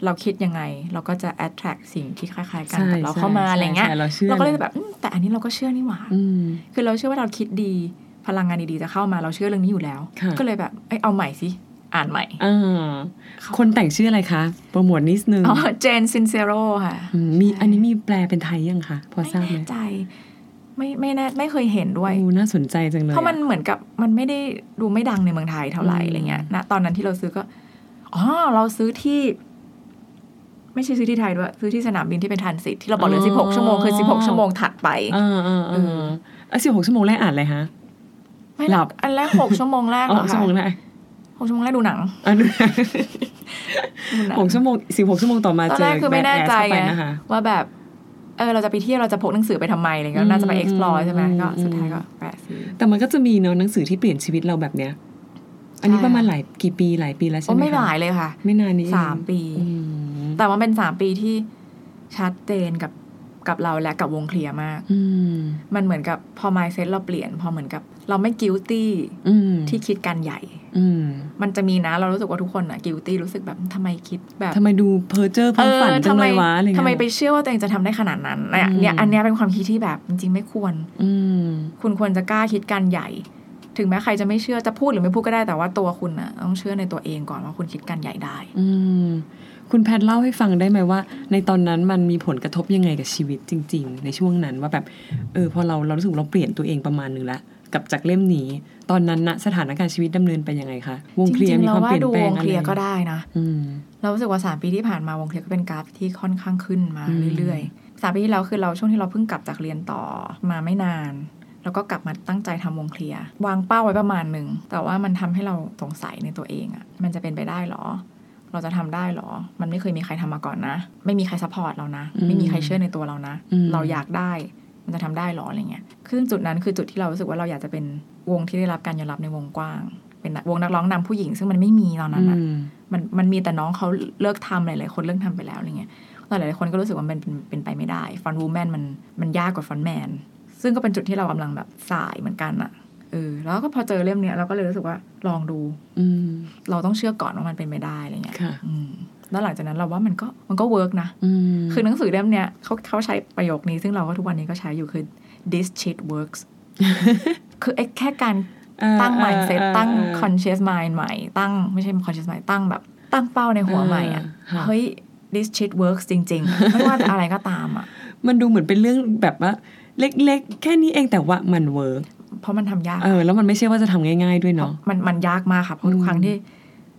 เราคิดยังไง เราก็จะ attract สิ่งที่คล้ายๆกัน
ใช่
กับเราเข้ามา
ใช่
อะไรเงี้ย
ใช่เราเชื่อ
ก็เลยแบบอืมแต่อันนี้เราก็เชื่อนี่หว่า
อืม
คือเราเชื่อว่าเราคิดดีพลังงานดีๆจะเข้ามาเราเชื่อเรื่องนี้อยู่แล้ว
ค่ะ
ก็เลยแบบเอ้ยเอาใหม่สิ อ่านใหม่
อ่าคนแต่งชื่ออะไรคะ โปรโมทนิดนึง
อ๋อเจนซินเซโรค่ะ
มมีอันนี้มีแปลเป็นไทยยังคะพอ
ไม่
ทราบไหม
แน่ใจไม่ไม่แน่ไม่เคยเห็นด้วย
โอ้น่าสนใจจังเลย
เพราะมัน
อ
เหมือนกับมันไม่ได้ดูไม่ดังในเมืองไทยเท่าไหร่
อืม
อะไรเงี้ยณตอนนั้นที่เราซื้อก็อ๋อเราซื้อที่ ไม่ใช่ซื้อที่ไทยด้วยซื้อที่สนามบินที่เป็นทันสิทธิ์ที่เราบอกเลยสิบหกชั่วโมงคือสิบหกชั่วโมงถัดไป
อ่าอ่า
เอ
อ่า
อ
อะสิบหกชั่วโมงแรกอ่านอะไรฮะ
ไม่
หลับ
อันแรกหกชั่วโมงแรก
อ๋
เหร
อ
อ
ชั่ว
คะ
โมงแรก
หกชั่วโมงแรกดูหนัง
อะดู
ดูหนัง
หกชั่วโมงสิบหกชั่วโมงต่อมา
ตอน
เจอ
แรกคือไม่แน่ใจ
แบ
ไง
ดแอสเข้าปนะคะ
ว่าแบบเออเราจะไปเที่ยวเราจะพกหนังสือไปทำไมอะไรเงี้ยน่าจะไป
อืม
explore ใช่ไหม
อืม
ก็สุด
อืม
ท้ายก็แปะซื้อ
แต่มันก็จะมีเนาะหนังสือที่เปลี่ยนชีวิตเราแบบเนี้ย อันนี้
ใช่
ประมาณหลายกี่ปีหลายปีแล้วใช่
โอ้
ไหม
ไม่ห
คะ
ลายเลยค่ะ
ไม่นานนี้เอง
สามปี
อืม
แต่ว่าเป็นสามปีที่ชัดเจนกับกับเราและกับวงเคลียร์มาก
อืม
มันเหมือนกับพอ mindset เราเปลี่ยน พอเหมือนกับ เราไม่ guilty
อืม
ที่คิดการใหญ่
อืม
มันจะมีนะ เรารู้สึกว่าทุกคนอะ guilty รู้สึกแบบทำไมคิดแบบ
ทำไมดูเพ้อเจ้อเพ้อฝันจังเลยวะอะไรเงี้ย
ทำไมไปเชื่อว่าตัวเองจะทำได้ขนาดนั้นเนี่ย
อืม
เนี่ยอันเนี้ยเป็นความคิดที่แบบจริงๆไม่ควร
อืม
คุณควรจะกล้าคิดการใหญ่ ถึงแม้ใครจะไม่เชื่อจะพูดหรือไม่พูดก็ได้แต่ว่าตัวคุณอะต้องเชื่อในตัวเองก่อนว่าคุณคิดการใหญ่ได้
อืมคุณแพทย์เล่าให้ฟังได้ไหมว่า ในตอนนั้นมันมีผลกระทบยังไงกับชีวิตจริง ๆ ในช่วงนั้นว่าแบบ เออพอเราเรารู้สึกเราเปลี่ยนตัวเองประมาณหนึ่งแล้ว กับจากเล่มนี้ ตอนนั้นนะสถานการณ์ชีวิตดำเนินไปยังไงคะวง
จ
เคลีย
ริ
ร์
ง
มี
ๆเรา
ความ
ว่า
เปลี่ยน
ดู
แปล
ว
ง
ง
อะ
เค
ไร
ลียร์ก็ได้นะ
อืม
เรารู้สึกว่าสามปีที่ผ่านมาวงเคลียร์ก็เป็นกราฟที่ค่อนข้างขึ้นมา
อืม
เรื่อยๆสามปีที่แล้วคือเราช่วงที่เราเพิ่งกลับจากเรียนต่อมาไม่นานแล้วก็กลับมาตั้งใจทำวงเคลียร์วางเป้าไว้ประมาณหนึ่ง แต่ว่ามันทำให้เราสงสัยในตัวเองอะมันจะเป็นไปได้หรอ เราจะทำได้หรอ มันไม่เคยมีใครทำมาก่อนนะ ไม่มีใคร support เรานะ ไม่มีใครเชื่อในตัวเรานะ
อืม
เราอยากได้ มันจะทำได้หรออะไรเงี้ยซึ่งจุดนั้นคือจุดที่เรารู้สึกว่าเราอยากจะเป็นวงที่ได้รับการยอมรับในวงกว้าง เป็นวงนักร้องนำผู้หญิง ซึ่งมันไม่มีตอนนั้นอะ
อืม
มันมันมีแต่น้องเขาเลิกทำหลายๆคนเลิกทำไปแล้วอะไรเงี้ยแต่หลายๆคนก็รู้สึกว่ามันเป็นเป็นไปไม่ได้ front woman มันมันยากกว่า frontman ซึ่งก็เป็นจุดที่เรากำลังแบบสายเหมือนกันอะเออแล้วก็พอเจอเล่มเนี้ยเราก็เลยรู้สึกว่าลองดู
อืม
เราต้องเชื่อก่อนว่ามันเป็นไปได้อะไรเงี้ย
ค่ะ
อืม แล้วหลังจากนั้นเราว่ามันก็มันก็เวิร์กนะ
อืม
คือหนังสือเล่มเนี้ยเขาเขาใช้ประโยคนี้ซึ่งเราก็ทุกวันนี้ก็ใช้อยู่คือ this shit works คือไอ้แค่การตั้ง mindset ตั้ง conscious mind ใหม่ ตั้งไม่ใช่ conscious mind ตั้งแบบ ตั้งเป้าในหัวใหม่อะ
อ่าค่ะ
เฮ้ย this shit works จริง ๆ ไม่ว่าจะอะไรก็ตามอะ
มันดูเหมือนเป็นเรื่องแบบว่า เล็กๆ แค่นี้เองแต่ว่ามัน work
เพราะมันทำยาก
เออ แล้วมันไม่ใช่ว่าจะทำง่าย ๆ ด้วยเนาะ
มันมันยากมากค่ะ เพราะทุ
อื
ก
ม
ครั้งที่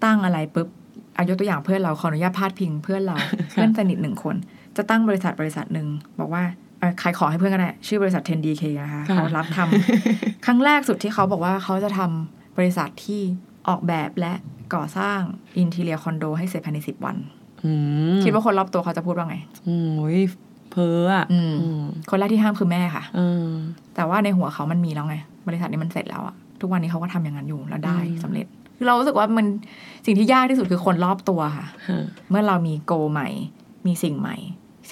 ตั้งอะไรปุ๊บ อายกตัวอย่างเพื่อนเราขออนุญาตพาดพิงเพื่อนเราเพื่อนสนิทหนึ่งคน จะตั้งบริษัทบริษัทหนึ่งบอกว่าเอ่อขายของให้เพื่อนก็ได้ชื่อบริษัท 10DK นะคะ
ค่ะ
เขารับทำครั้งแรกสุดที่เขาบอกว่าเขาจะทำบริษัทที่ออกแบบและก่อสร้าง interior คอนโดให้เสร็จภายในสิบวัน
อืม
คิดว่าคนรอบตัวเขาจะพูดว่าไง
อืมโอ้ยเพ้ออะ
อืม
อืม
คนแรกที่ห้ามคือแม่ค่ะ
เออ
แต่ว่าในหัวเขามันมีแล้วไง บริษัทนี้มันเสร็จแล้วอะทุกวันนี้เขาก็ทำอย่างนั้นอยู่แล้วได้
อืม
สำเร็จ คือเรารู้สึกว่ามันสิ่งที่ยากที่สุดคือคนรอบตัวค่ะ
ฮะ
เมื่อเรามีโกใหม่ มีสิ่งใหม่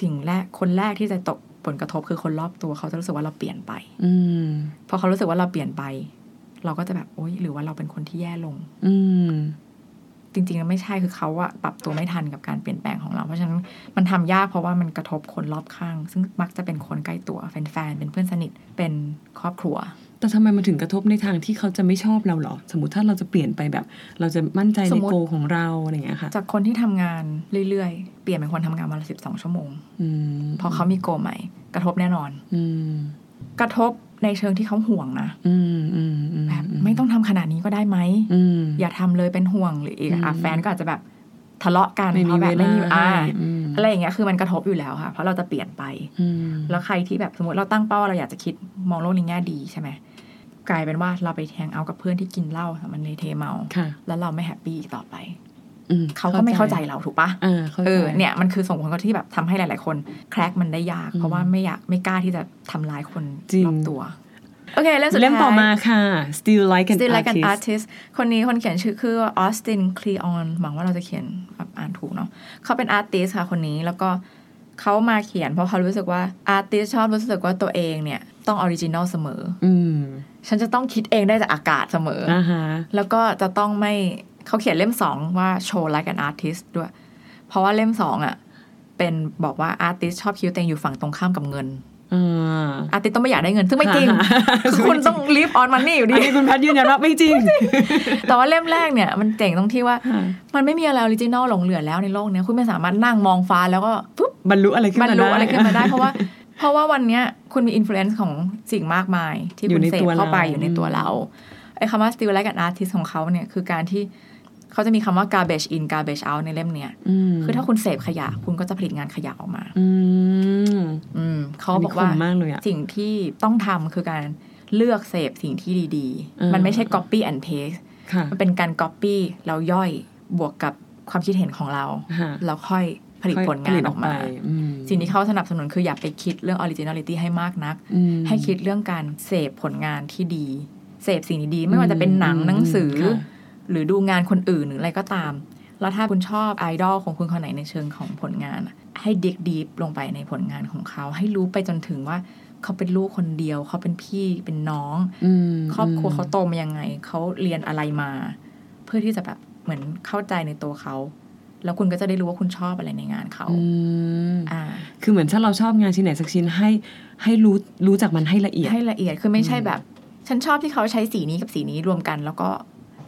สิ่งแรกคนแรกที่จะตกผลกระทบคือคนรอบตัวเขาจะรู้สึกว่าเราเปลี่ยนไป
อืม
พอเขารู้สึกว่าเราเปลี่ยนไป เราก็จะแบบโอ๊ยหรือว่าเราเป็นคนที่แย่ลง
อืม
จริงๆแล้วไม่ใช่คือเขาอะปรับตัวไม่ทันกับการเปลี่ยนแปลงของเรา เพราะฉะนั้นมันทำยากเพราะว่ามันกระทบคนรอบข้าง ซึ่งมักจะเป็นคนใกล้ตัวเป็นแฟนเป็นเพื่อนสนิทเป็นครอบครัว
แต่ทำไมมันถึงกระทบในทางที่เขาจะไม่ชอบเราเหรอ สมมติถ้าเราจะเปลี่ยนไปแบบ เราจะมั่นใจ
ส
ใน
มมุติ
โกของเราอะไรอย่างเงี้ยค่ะ
จากคนที่ทำงานเรื่อยๆ เปลี่ยนเป็นคนทำงานวันละสิบสองชั่วโมง
อืม
พอเขามีโกใหม่ กระทบแน่นอน
อืม
กระทบในเชิงที่เขาห่วงนะ
อืมอืมอืม
แบบไม่ต้องทำขนาดนี้ก็ได้ไหม
อืม
อย่าทำเลยเป็นห่วงหรืออีกอะ
อืม
แฟนก็อาจจะแบบทะเลาะกัน
ไม่
เพ
มี
ราะแบ
เว
บ
ลา
ไม่มีอ่า
ให้อืม
อะไรอย่างเงี้ยคือมันกระทบอยู่แล้วค่ะ เพราะเราจะเปลี่ยนไป
อืม
แล้วใครที่แบบสมมติเราตั้งเป้าว่าเราอยากจะคิดมองโลกในแง่ดีใช่ไหม กลายเป็นว่าเราไปแทงเอากับเพื่อนที่กินเหล้ามันเลยเทเมา
ค่ะ
แล้วเราไม่แฮปปี้อีกต่อไป
อืม
เขาก็ไม่เข้าใจเราถูกปะ
อ่าเข้าใจ
เออเนี่ยมันคือส่งผลกระทบที่แบบทำให้หลาย ๆ คนcrack มันได้ยาก
อืม
เพราะว่าไม่อยากไม่กล้าที่จะทำร้ายคน
จริง
รอบตัวโอเคเล่มสุดท้าย
เล่มต่อมาค่ะ steal like an
Steal like an
artist
artist คนนี้คนเขียนชื่อคือ Austin Kleon หวังว่าเราจะเขียนแบบอ่านถูกเนาะเขาเป็น artist ค่ะคนนี้แล้วก็เขามาเขียนเพราะเขารู้สึกว่า artist ชอบรู้สึกว่าตัวเองเนี่ย ต้อง original เสมอ
อืม
ฉันจะต้องคิดเองได้จากอากาศเสมออ
อ่าฮะ
แล้วก็จะต้องไม่เขาเขียนเล่มสองว่า show like an artist ด้วย เพราะว่าเล่มสองอะ เป็นบอกว่า artist ชอบคิดว่าตัวเองอยู่ฝั่งตรงข้ามกับเงิน
อ่า
artist ต้องไม่อยากได้เงิน ซึ่งไม่จริงคือคุณต้อง live on money อยู่
อั
ดี
นนี้คุณแพทย์ยืนยันว่าไม่จริง
แต่ว่าเล่มแรกเนี่ย มันเจ๋งตรงที่ว่า
ค่ะ
มันไม่มีอะไร original หลงเหลือแล้วในโลกเนี้ยคุณไม่สามารถนั่งมองฟ้าแล้วก็ปุ๊บบ
รรลุอะไรขึ้น
บร
มาร
ลุ
ได้
อะไรขึ้นมาได้เพราะว่า เพราะว่าวันเนี้ยคุณมีอิม l u เ n นซ์ของสิ่งมากมาย ที่
อยู่
คุณ
ใน
เสพ
ตัว
เข้าไป
เรา
อยู่ในตัวเราไอ้คำว่า steal like an artist ของเขาเนี่ยคือการที่เขาจะมีคำว่า garbage in garbage out ในเล่มเนี้ย
อืม
คือถ้าคุณเสพขยะ คุณก็จะผลิตงานขยะออกมา
อืม
อืมเขา
นนี้
บอกว่า
คมมากเลยอะ
สิ่งที่ต้องทำคือการเลือกเสพสิ่งที่ดี
อืม
ๆมันไม่ใช่ copy and paste
ค่ะ
มันเป็นการ copy แล้วย่อยบวกกับความคิดเห็นของเรา
ค่ะ
แล้วค่อย ผลิตผลงานออกมา
ไปอืม
สิ่งที่เขาสนับสนุนคืออย่าไปคิดเรื่อง originality ให้มากนัก
อืม
ให้คิดเรื่องการเสพผลงานที่ดี เสพสิ่งดีๆ ไม่ว่าจะเป็นหนัง
อืม
หนังสือ
ค่ะ
หรือดูงานคนอื่นหรืออะไรก็ตาม แล้วถ้าคุณชอบไอดอลของคุณคนไหนในเชิงของผลงานอะให้ดิกดีฟลงไปในผลงานของเขา ให้รู้ไปจนถึงว่าเขาเป็นลูกคนเดียว เขาเป็นพี่เป็นน้อง
อืม
ครอบครัวเขาโตมายังไง เขาเรียนอะไรมา เพื่อที่จะแบบเหมือนเข้าใจในตัวเขา แล้วคุณก็จะได้รู้ว่าคุณชอบอะไรในงานเขา
อืม
อ่า
คือเหมือนถ้าเราชอบงานชิ้นไหนสักชิ้นให้ให้รู้รู้จักมันให้ละเอียด
ให้ละเอียดคือไม่ใช่แบบ ฉันชอบที่เขาใช้สีนี้กับสีนี้รวมกัน แล้วก็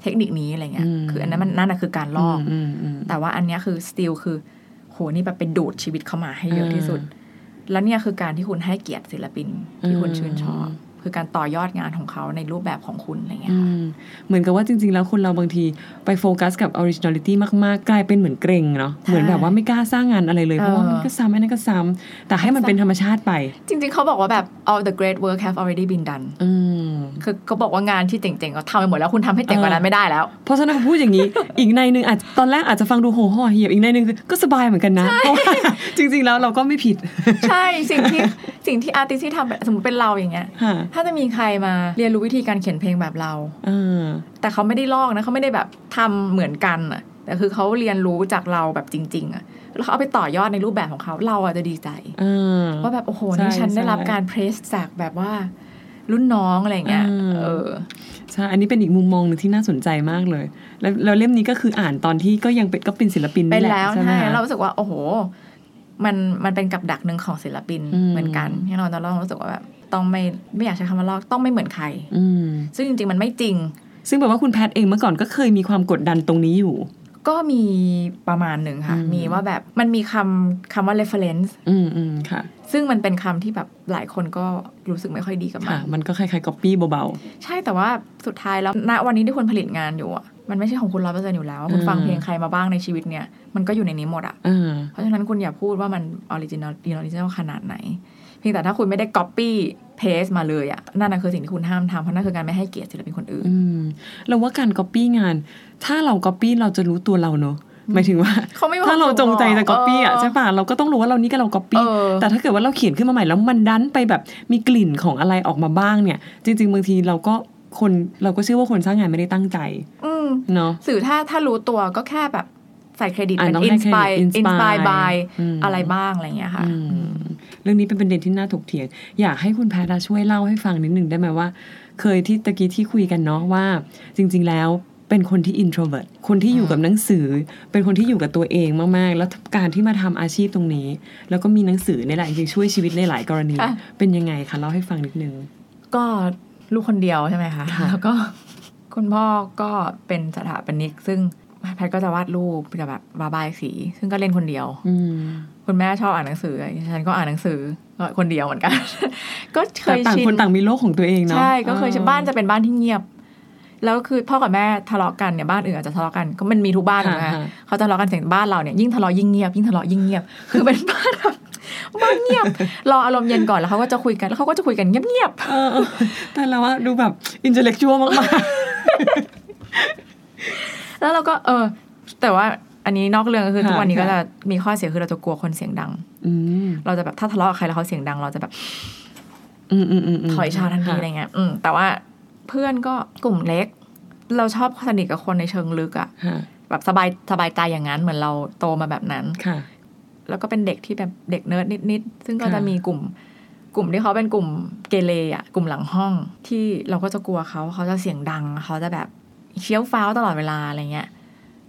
เทคนิคนี้อะไรเงี้ย
อืม
คืออันนั้นมันนั่นนะคือการลอก
อืมอืม
แต่ว่าอันเนี้ยคือ steal คือ โหนี่แบบเป็นดูดชีวิตเข้ามาให้เยอะ
อ่า
ที่สุด แล้วเนี่ยคือการที่คุณให้เกียรติศิลปินที่คุณชื่นชอบ
อืม
คือการต่อยอดงานของเขาในรูปแบบของคุณอะไรเงี้ย
อื
ค่ะ
มเหมือนกับว่าจริง ๆ แล้วคนเราบางทีไปโฟกัสกับ originality มากๆ กลายเป็นเหมือนเกร็งเนาะเหมือนแบบว่าไม่กล้าสร้างงานอะไรเลย เพราะว่ามันก็ซ้ำอันนั้นก็ซ้ำแต่ให้มันเป็นธรรมชาติไป
จริง ๆ เขาบอกว่าแบบ all the great work have already been done
อืม
คือเขาบอกว่างานที่เจ๋งๆก็ทำไปหมดแล้วคุณทำให้เจ๋งกว่านั้นไม่ได้แล้ว
เพราะฉะนั้นพอพูดอย่างนี้ อีกในหนึ่งอาจตอนแรกอาจจะฟังดูโหห่อเหี่ยวอีกในหนึ่งคือก็สบายเหมือนกันนะเพราะว่าจริง ๆ แล้วเราก็ไม่ผิด
ใช่สิ่งที่สิ่งที่อาร์ติสที่ทำแบบสมมติเป็นเราอย่างเงี้ย
ค่ะ
ถ้าจะมีใครมาเรียนรู้วิธีการเขียนเพลงแบบเรา
เออ
แต่เขาไม่ได้ลอกนะเขาไม่ได้แบบทำเหมือนกันอะแต่คือเขาเรียนรู้จากเราแบบจริง ๆอะแล้วเขาเอาไปต่อยอดในรูปแบบของเขาเราอะจะดีใจ
เออ
ว่าแบบโอ้โห
ใช่
นี่ฉันได้รับ
ใช่
การเพรสจากแบบว่ารุ่นน้องอะไรเงี้ย
อืม
เออ
ใช่อันนี้เป็นอีกมุมมองหนึ่งที่น่าสนใจมากเลย แล้วแล้วเล่มนี้ก็คืออ่านตอนที่ก็ยังเป็นก็เป็นศิลปิน
เป็
นี่
น
แหละ
แล้ว
ใช่ไหม
ใช่
คะ
เรารู้สึกว่าโอ้โห มันมันเป็นกับดักหนึ่งของศิลปิน
อืม
เหมือนกันที่เราจะต้องรู้สึกว่าแบบ ต้องไม่ไม่อยากใช้คำว่าลอกต้องไม่เหมือนใคร
อืม
ซึ่งจริงๆมันไม่จริง
ซึ่งแปลว่าคุณแพทย์เองเมื่อก่อนก็เคยมีความกดดันตรงนี้อยู่
ก็มีประมาณหนึ่งค่ะ
อืม
มีว่าแบบมันมีคำคำว่า reference
อืมอืมค่ะ
ซึ่งมันเป็นคำที่แบบหลายคนก็รู้สึกไม่ค่อยดีกับมัน
ค่ะมันก็คล้ายๆก๊อปปี้เบา
ใช่แต่ว่าสุดท้ายแล้วณวันนี้ที่คุณผลิตงานอยู่อะมันไม่ใช่ของคุณร้อยเปอร์เซ็นต์อยู่แล้ว คุณ
อืม
ฟังเพลงใครมาบ้างในชีวิตเนี่ย มันก็อยู่ในนี้หมดอะ
ๆอ่า
เพราะฉะนั้นคุณอย่าพูดว่ามัน original original ขนาดไหน เพียงแต่ถ้าคุณไม่ได้ copy paste มาเลยอะนั่นนะคือสิ่งที่คุณห้ามทำเพราะนั่นคือการไม่ให้เกียรติศิลปินคนอื่น
อืมเราว่าการก๊อปปี้งาน ถ้าเราก๊อปปี้เราจะรู้ตัวเราเนอะหมายถึงว่า
เขาไม่บอก
ถ้าเราจงใจจะก๊อปปี้อะ
เออ
ใช่ป่ะเราก็ต้องรู้ว่าเรานี่ก็เราก๊อปปี้
เออ
แต่ถ้าเกิดว่าเราเขียนขึ้นมาใหม่แล้วมันดันไปแบบมีกลิ่นของอะไรออกมาบ้างเนี่ย จริง ๆ บางทีเราก็คนเราก็เชื่อว่าคนสร้างงานไม่ได้ตั้งใจ
อืม
เนาะ
สื่อถ้าถ้ารู้ตัวก็แค่แบบใส่เครดิต
อะ
เป็น
ต้อง
อิ
ให้
นสปาย
เครดิต
อินสปาย
inspire
บาย
อืม
อะไรบ้างอะไรอย่างเงี้ยค่ะ
อืม เรื่องนี้เป็นประเด็นที่น่าถกเถียง อยากให้คุณแพทย์อะช่วยเล่าให้ฟังนิดหนึ่งได้ไหมว่า เคยที่ตะกี้ที่คุยกันเนาะว่า จริง ๆ แล้วเป็นคนที่ introvert คนที่อยู่กับหนังสือ เป็นคนที่อยู่กับตัวเองมาก ๆ แล้วการที่มาทำอาชีพตรงนี้ แล้วก็มีหนังสือในหลายจริงๆช่วยชีวิตในหลายกรณี
ค่ะ
เป็นยังไงคะเล่าให้ฟังนิดนึง
ก็ลูกคนเดียวใช่ไหมคะ
ค่ะ
แล้วก็คุณพ่อก็เป็นสถาปนิกซึ่งแพทย์ก็จะวาดรูปกับแบบระบายสี ซึ่งก็เล่นคนเดียว
อืม
คุณแม่ชอบอ่านหนังสือฉันก็อ่านหนังสือก็คนเดียวเหมือนกัน ก็เค
แต่
ย
ต่าง
ชิน
คนต่างมีโลกของตัวเองเนาะ
ใช่ก็เคยชิน
ออ
บ้านจะเป็นบ้านที่เงียบ แล้วคือพ่อกับแม่ทะเลาะกันเนี่ยบ้านอื่นอาจจะทะเลาะกันก็มันมีทุกบ้านถูกไหม
ค่ะ
คะ
ค่ะ
เขาจะทะเลาะกันเสียงบ้านเราเนี่ยยิ่งทะเลาะยิ่งเงียบยิ่งทะเลาะยิ่งเงียบ คือเป็นบ้านแบบบ้านเงียบรออารมณ์เย็นก่อนแล้วเขาก็จะคุยกันแล้วเขาก็จะคุยกันเงียบ
เออเออแต่เราว่าดูแบบอินเ l เล็กชวลมาก
ๆแล้วเราก็เออแต่ว่า อันนี้นอกเรื่องก็คือ
ค่ะ
ทุกวันนี้ก็
ค่ะ
จะมีข้อเสียคือเราจะกลัวคนเสียงดัง
ๆอืม
เราจะแบบถ้าทะเลาะกับใครแล้วเขาเสียงดัง เราจะแบบ
อืมอืมอืมม
ถอยชาทันที
ค่ะ
อะไรเงี้ย อืมแต่ว่าเพื่อนก็กลุ่มเล็ก เราชอบสนิทกับคนในเชิงลึกอะ
ค่ะ
แบบสบายสบายใจอย่างนั้นเหมือนเราโตมาแบบนั้น
ค่ะ
แล้วก็เป็นเด็กที่แบบเด็กเนิร์ดนิดๆซึ่งก็
ค่ะ
จะมีกลุ่มกลุ่มที่เขาเป็นกลุ่มเกเรอะกลุ่มหลังห้องที่เราก็จะกลัวเขาเขาจะเสียงดัง เขาจะแบบเคี้ยวฟ้าวตลอดเวลาอะไรเงี้ย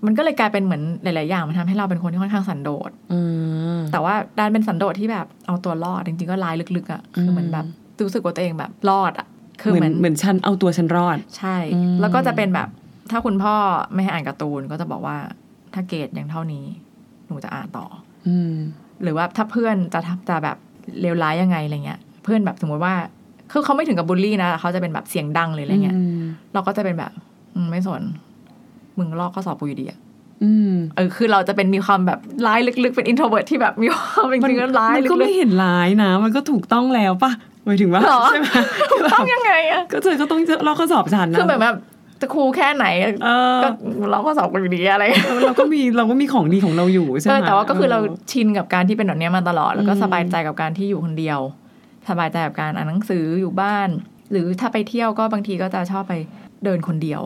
มันก็เลยกลายเป็นเหมือนหลาย ๆ อย่างมันทำให้เราเป็นคนที่ค่อนข้างสันโดษ
อืม
แต่ว่าดันเป็นสันโดษที่แบบเอาตัวรอดจริง ๆ ก็ร้ายลึก ๆ อะ คือเหมือนแบบรู้สึกว่าตัวเองแบบรอดอะ คือ
เหมื
เห
อ
มื
น
อน
เหมือนฉันเอาตัวฉันรอด
ใช่
อืม
แล้วก็จะเป็นแบบถ้าคุณพ่อไม่ให้อ่านการ์ตูนก็จะบอกว่าถ้าเกรดยังเท่านี้ หนูจะอ่านต่อ
อืม
หรือว่าถ้าเพื่อนจะทำจะแบบเลวร้ายยังไงอะไรเงี้ย เพื่อนแบบสมมติว่าคือเขาไม่ถึงกับบูลลี่นะเขาจะเป็นแบบเสียงดังเลยอะไรเงี้ย เราก็จะเป็นแบบอืมไม่สน มึงลอกข้อสอบกูอยู่ดีอะ
อืม
เออคือเราจะเป็นมีความแบบร้ายลึกๆ เป็น introvert ที่แบบมีความจริงๆแล้วร้าย
มัน
ลึ
ก
ก็
ไม่เห็นร้ายนะ มันก็ถูกต้องแล้วปะหมายถึงว่า
หรอ
ใช่ไหม
ๆต้องยังไงอะ
ก็เธอก็ต้องลอกข้อสอบฉันนะ
คือแบบแบบจะ cool แค่ไหน
เออ
ก็ลอกข้อสอบกูอยู่ดีอะไร
เราก็มีเราก็มีของดีของเราอยู่ใช่ไหมเอ
อแต่ว่าก็คือเราชินกับการที่เป็นแบบเนี้ยมาตลอด แล้วก็
อืม
สบายใจกับการที่อยู่คนเดียว สบายใจกับการอ่านหนังสืออยู่บ้าน หรือถ้าไปเที่ยวก็บางทีก็จะชอบไปเดินคนเดียว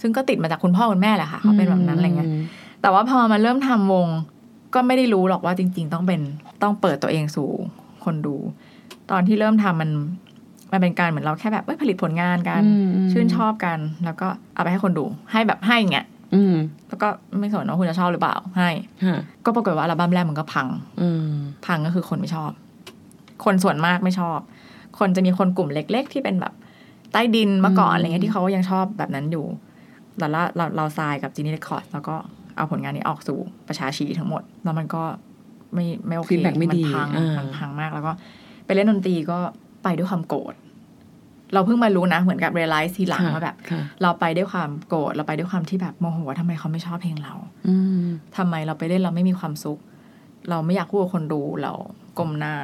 ซึ่งก็ติดมาจากคุณพ่อคุณแม่แหละค่ะเขาเป็นแบบนั้นอะไรเงี้ย
ม
แต่ว่าพอมาเริ่มทำวง ก็ไม่ได้รู้หรอกว่าจริง ๆ ต้องเป็นต้องเปิดตัวเองสู่คนดู ตอนที่เริ่มทำมันมันเป็นการเหมือนเราแค่แบบเอ้ยผลิตผลงานกัน
อืมอืม
ชื่นชอบกัน แล้วก็เอาไปให้คนดู ให้แบบให้อย่างเงี้ย
อืม
แล้วก็ไม่สนว่าคุณจะชอบหรือเปล่า ให้
ค่ะ
ก็ปรากฏว่าอัลบั้มแรกมันก็พัง
อืม
พังก็คือคนไม่ชอบ คนส่วนมากไม่ชอบ คนจะมีคนกลุ่มเล็ก ๆ ที่เป็นแบบ ใต้ดินเมื่อก่อนอะไรเงี้ยที่เขายังชอบแบบนั้นอยู่ แล้วเราเราเราทรายกับจีนี่เรคคอร์ดแล้วก็เอาผลงานนี้ออกสู่ประชาชีทั้งหมด แล้วมันก็ไม่ไม่โอเค
feedback ไม่ดี
นพัง
อ่ามั
มันพังมากแล้วก็ ไปเล่นดนตรีก็ไปด้วยความโกรธเราเพิ่งมารู้นะเหมือนกับเรลไลซ์ทีหลัง
ค่ะ
ว่าแบบ
ค่ะ
เราไปด้วยความโกรธเราไปด้วยความที่แบบโมโหว่าทำไมเขาไม่ชอบเพลงเรา
อืม
ทำไมเราไปเล่นเราไม่มีความสุข เราไม่อยากพูดกับคนดูเราก้มหน้า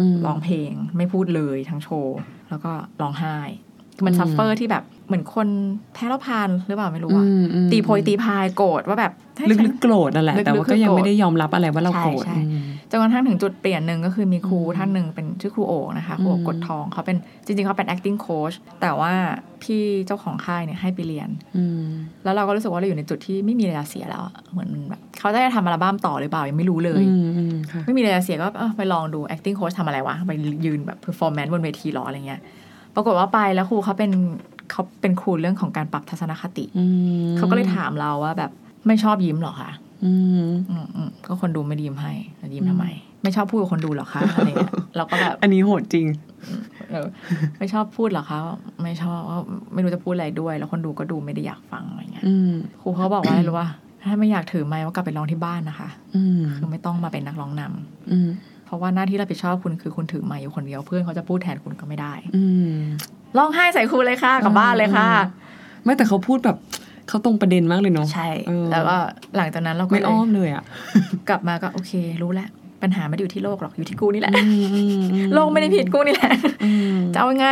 อืม
ร้องเพลง ไม่พูดเลยทั้งโชว์ แล้วก็ร้องไห้คือ มัน
อืม
suffer ที่แบบเหมือนคนแพ้แล้วพานหรือเปล่าไม่รู้อะ
อืมอืม
ตีโพยตีพายโกรธว่าแบบให้ฉันลึ
กๆโกรธนั่นแหละ
ลึกๆ
แต่ว่าก็ยัง
คือโกรธ
ไม่ได้ยอมรับอะไรว่าเราโกรธ
ใช่ใช่
อืม
จนกระทั่งถึงจุดเปลี่ยนหนึ่งก็คือมีครู
อืม
ท่านหนึ่งเป็นชื่อครูโอกนะคะครูโอก
อืม
กดทองเขาเป็นจริงๆเขาเป็น acting coach แต่ว่าพี่เจ้าของค่ายเนี่ยให้ไปเรียน
อืม
แล้วเราก็รู้สึกว่าเราอยู่ในจุดที่ไม่มีอะไรจะเสียแล้วอะเหมือนแบบเขาจะทำอัลบั้มต่อหรือเปล่ายังไม่รู้เลย
อืมอืมค่ะ
ไม่มีอะไรจะเสียก็เออไปลองดู acting coach ทำอะไรวะไปยืนแบบ performance บนเวทีหรออะไรเงี้ย ปรากฏว่าไปแล้วครูเขาเป็นเขาเป็นครูเรื่องของการปรับทัศนคติ
อืม
เขาก็เลยถามเราว่าแบบไม่ชอบยิ้มหรอคะ
อืม
อืมอืมก็คนดูไม่ได้ยิ้มให้แล้วยิ้มทำไม ไม่ชอบพูดกับคนดูหรอคะอะไรเงี้ยเราก็แบบ
อันนี้โหดจริง
เออไม่ชอบพูดหรอคะไม่ชอบว่าไม่รู้จะพูดอะไรด้วย แล้วคนดูก็ดูไม่ได้อยากฟังอะไรเงี้ย
อืม
ครูเขาบอกว่าอะไรรู้ว่าถ้าไม่อยากถือไม้ว่ากลับไปร้องที่บ้านนะคะ
อืม
คือไม่ต้องมาเป็นนักร้องนำ
อืม
เพราะว่าหน้าที่รับผิดชอบคุณคือคุณถือไมค์อยู่คนเดียวเพื่อนเขาจะพูดแทนคุณก็ไม่ได้
อืม
ร้องไห้ใส่ครูเลยค่ะกลับบ้านเลยค่ะ
ไม่แต่เขาพูดแบบเขาตรงประเด็นมากเลยเนาะ
ใช่
เออ
แล้วก็หลังจากนั้นเราก็
ไม่
เลย
อ้อมเลยอะ
กลับมาก็โอเค รู้แล้วปัญหาไม่ได้อยู่ที่โลกหรอกอยู่ที่กูนี่แหละ
อืมอืมอื
โลกไม่ได้ผิดกูนี่แหละ
อืม
จะเอายังไง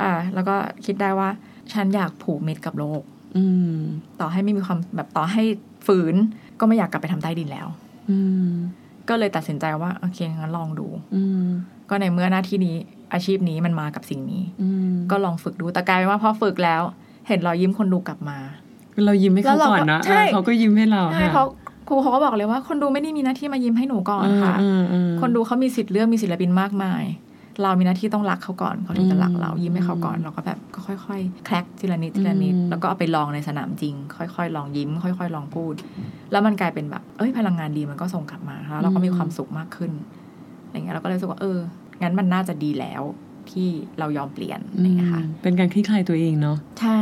อ่า แล้วก็คิดได้ว่า ฉันอยากผูกมิตรกับโลก
อืม
ต่อให้ไม่มีความแบบต่อให้ฝืน ก็ไม่อยากกลับไปทำใต้ดินแล้ว
อืม
ก็เลยตัดสินใจว่าโอเคงั้นลองดู
อืม
ก็ในเมื่อหน้าที่นี้อาชีพนี้มันมากับสิ่งนี้
อืม
ก็ลองฝึกดูแต่กลายเป็นว่าพอฝึกแล้ว เห็นรอยยิ้มคนดูกลับมา
เรายิ้มให้เขา
แล้วเรา
ก่อนนะ
ก็ใช่
เออเขาก็ยิ้มให้เรา
ใช่เขาครูเขาก็บอกเลยว่าคนดูไม่ได้มีหน้าที่มายิ้มให้หนูก่อนค่ะ
อืมอืม
คนดูเขามีสิทธิ์เลือกมีศิลปินมากมาย เรามีหน้าที่ต้องรักเขาก่อนเขาถึงจะรักเรา
อืม
ยิ้มให้เขาก่อนเราก็แบบก็ค่อยๆแคลกทีละนิดทีละนิด
อืม
แล้วก็เอาไปลองในสนามจริง ค่อยๆ ลองยิ้ม ค่อย ๆ ลองพูด แล้วมันกลายเป็นแบบเอ้ยพลังงานดีมันก็ส่งกลับมาแล้วเราก็มีความสุขมากขึ้นอะไรเงี้ยเราก็เลยรู้สึกว่าเอองั้นมันน่าจะดีแล้วที่เรายอมเปลี่ยนอะไรเงี้ยค่ะ
เป็นการคลี่คลายตัวเองเนาะ
ใช่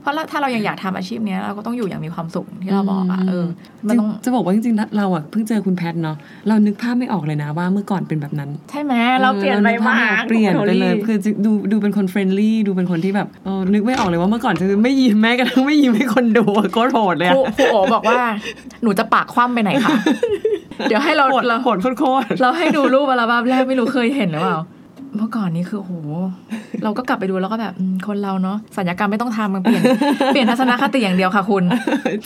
เพราะถ้าเรายังอยากทำอาชีพเนี้ยเราก็ต้องอยู่อย่างมีความสุขที่เราบอกอะ
อืม
เออมันต้อง
จะบอกว่าจริงๆเราอะเพิ่งเจอคุณแพทเนาะเรานึกภาพไม่ออกเลยนะว่าเมื่อก่อนเป็นแบบนั้น
ใช่ไหมเราเปลี่ยนไปมาก
เปลี่ยนไปเลยคือดูดูเป็นคน friendly ดูเป็นคนที่แบบเออนึกไม่ออกเลยว่าเมื่อก่อนจะไม่ยิ้มแม้กระทั่งไม่ยิ้มให้คนดูอะโคตรโหดเลย
ครู
อะ
ครูโอบอกว่าหนูจะปากคว่ำไปไหนคะเดี๋ยวให้เรา
โหด
เรา
โหดโคตร
เราให้ดูรูปอัลบั้มแรกไม่รู้เคยเห็นหรือเปล่า เมื่อก่อนนี้คือโอ้โห เราก็กลับไปดูแล้วก็แบบอืมคนเราเนาะสัญญกรรมไม่ต้องทำมันเปลี่ยนเปลี่ยนทัศนคติอย่างเดียวค่ะคุณ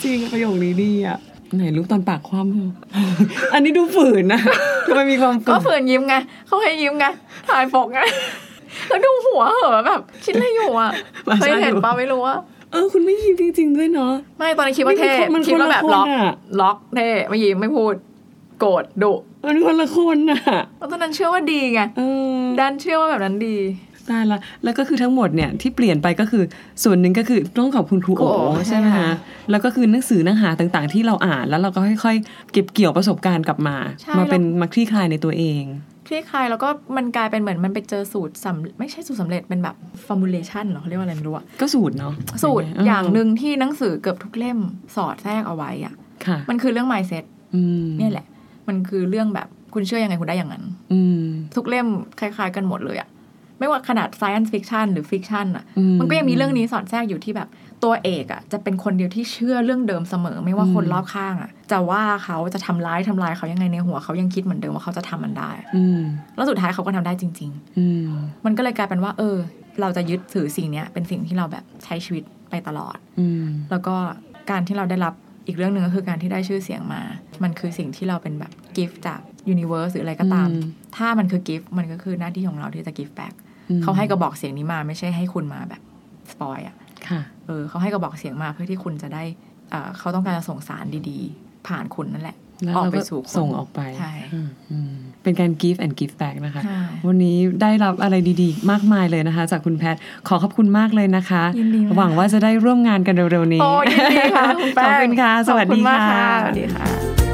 จริงประโยคนี้ดีอะไหนรูปตอนปากคว่ำเหรออันนี้ดูฝืนนะทำไมมีความฝื
ก็
น
เฝืนยิ้มไงเขาให้ยิ้มไงถ่ายปกไงแล้วดูหัวเหอะแบบ คิดอะไรอยู่อะเคยเห็นปะไม่รู้ว่า
เออคุณไม่ยิ้มจริง ๆ ด้วยเนาะ
ไม่ตอนนี้คิดว่าเท่
มันคน
คิดว่าแบบ
มันคนละ
ล็อก
คนอะ
ล็อกเท่ไม่ยิ้มไม่พูด โกรธดุ
มันคนละคนน่ะ
เพราะตอนนั้นเชื่อว่าดีไง
เออ
ดันเชื่อว่าแบบนั้นดี
ตายละแล้วก็คือทั้งหมดเนี่ยที่เปลี่ยนไปก็คือส่วนหนึ่งก็คือต้องขอบคุณครู
ครู
โอ
โอ
ใช่ไหม
ใช่ค่ะ
คะแล้วก็คือหนังสือเนื้อหาต่างๆ ที่เราอ่านแล้วเราก็ค่อยๆ เก็บเกี่ยวประสบการณ์กลับมา
ใช่
มาเป็นมาคลี่คลายในตัวเอง
คลี่คลายแล้วก็มันกลายเป็นเหมือนมันไปเจอสูตรสำไม่ใช่สูตรสำเร็จเป็นแบบ formulation เหรอเขาเรียกว่าอะไรไม่รู้อะ
ก็สูตรเนาะ
สูตร
เอ
ย่างหนึ่งที่หนังสือเกือบทุกเล่มสอดแทรกเอาไว้อะ
ค่ะ
มันคือเรื่อง mindset
อืม
เนี่ยแหละ มันคือเรื่องแบบคุณเชื่อยังไงคุณได้อย่างนั้น
อืม
ทุกเล่มคล้าย ๆ กันหมดเลยอะไม่ว่าขนาด science fiction หรือ fiction อะ
อืม
มันก็ยังมีเรื่องนี้สอดแทรกอยู่ที่แบบ ตัวเอกอะจะเป็นคนเดียวที่เชื่อเรื่องเดิมเสมอ ไม่ว่าคน
อืม
รอบข้างอะจะว่าเขาจะทำร้ายทำลายเขายังไงในหัวเขายังคิดเหมือนเดิมว่าเขาจะทำมันได้
อืม
แล้วสุดท้ายเขาก็ทำได้จริง
อืม
ๆมันก็เลยกลายเป็นว่า เออ เราจะยึดถือสิ่งเนี้ยเป็นสิ่งที่เราแบบใช้ชีวิตไปตลอด
อืม
แล้วก็การที่เราได้รับ อีกเรื่องหนึ่งก็คือการที่ได้ชื่อเสียงมา มันคือสิ่งที่เราเป็นแบบ gift จาก universe หรืออะไรก็ตาม
อืม
ถ้ามันคือ gift มันก็คือหน้าที่ของเราที่จะ give back
อืม
เขาให้กระบอกเสียงนี้มาไม่ใช่ให้คุณมาแบบ spoil อะ
ค่ะ
เออเขาให้กระบอกเสียงมาเพื่อที่คุณจะได้เอ่อเขาต้องการจะส่งสารดีๆ ผ่านคุณนั่นแหละ
แล้ว
ออก
เรา
ไป
ก็
สู่คน
ส่งออกไป
ใช่
อืมอืมเป็นการ give and give back นะคะ
ใช่
วันนี้ได้รับอะไรดีๆ มากมายเลยนะคะ จากคุณแพทย์ขอขอบคุณมากเลยนะคะ
ยินดีมาก
หวังว่าจะได้ร่วมงานกันเร็วๆนี้
โอ้ยินดีค่ะคุณแป้ง
ขอบคุณค่ะ สวัสดี
ขอบณมาก
ค่ะ
สวัสดีค่ะ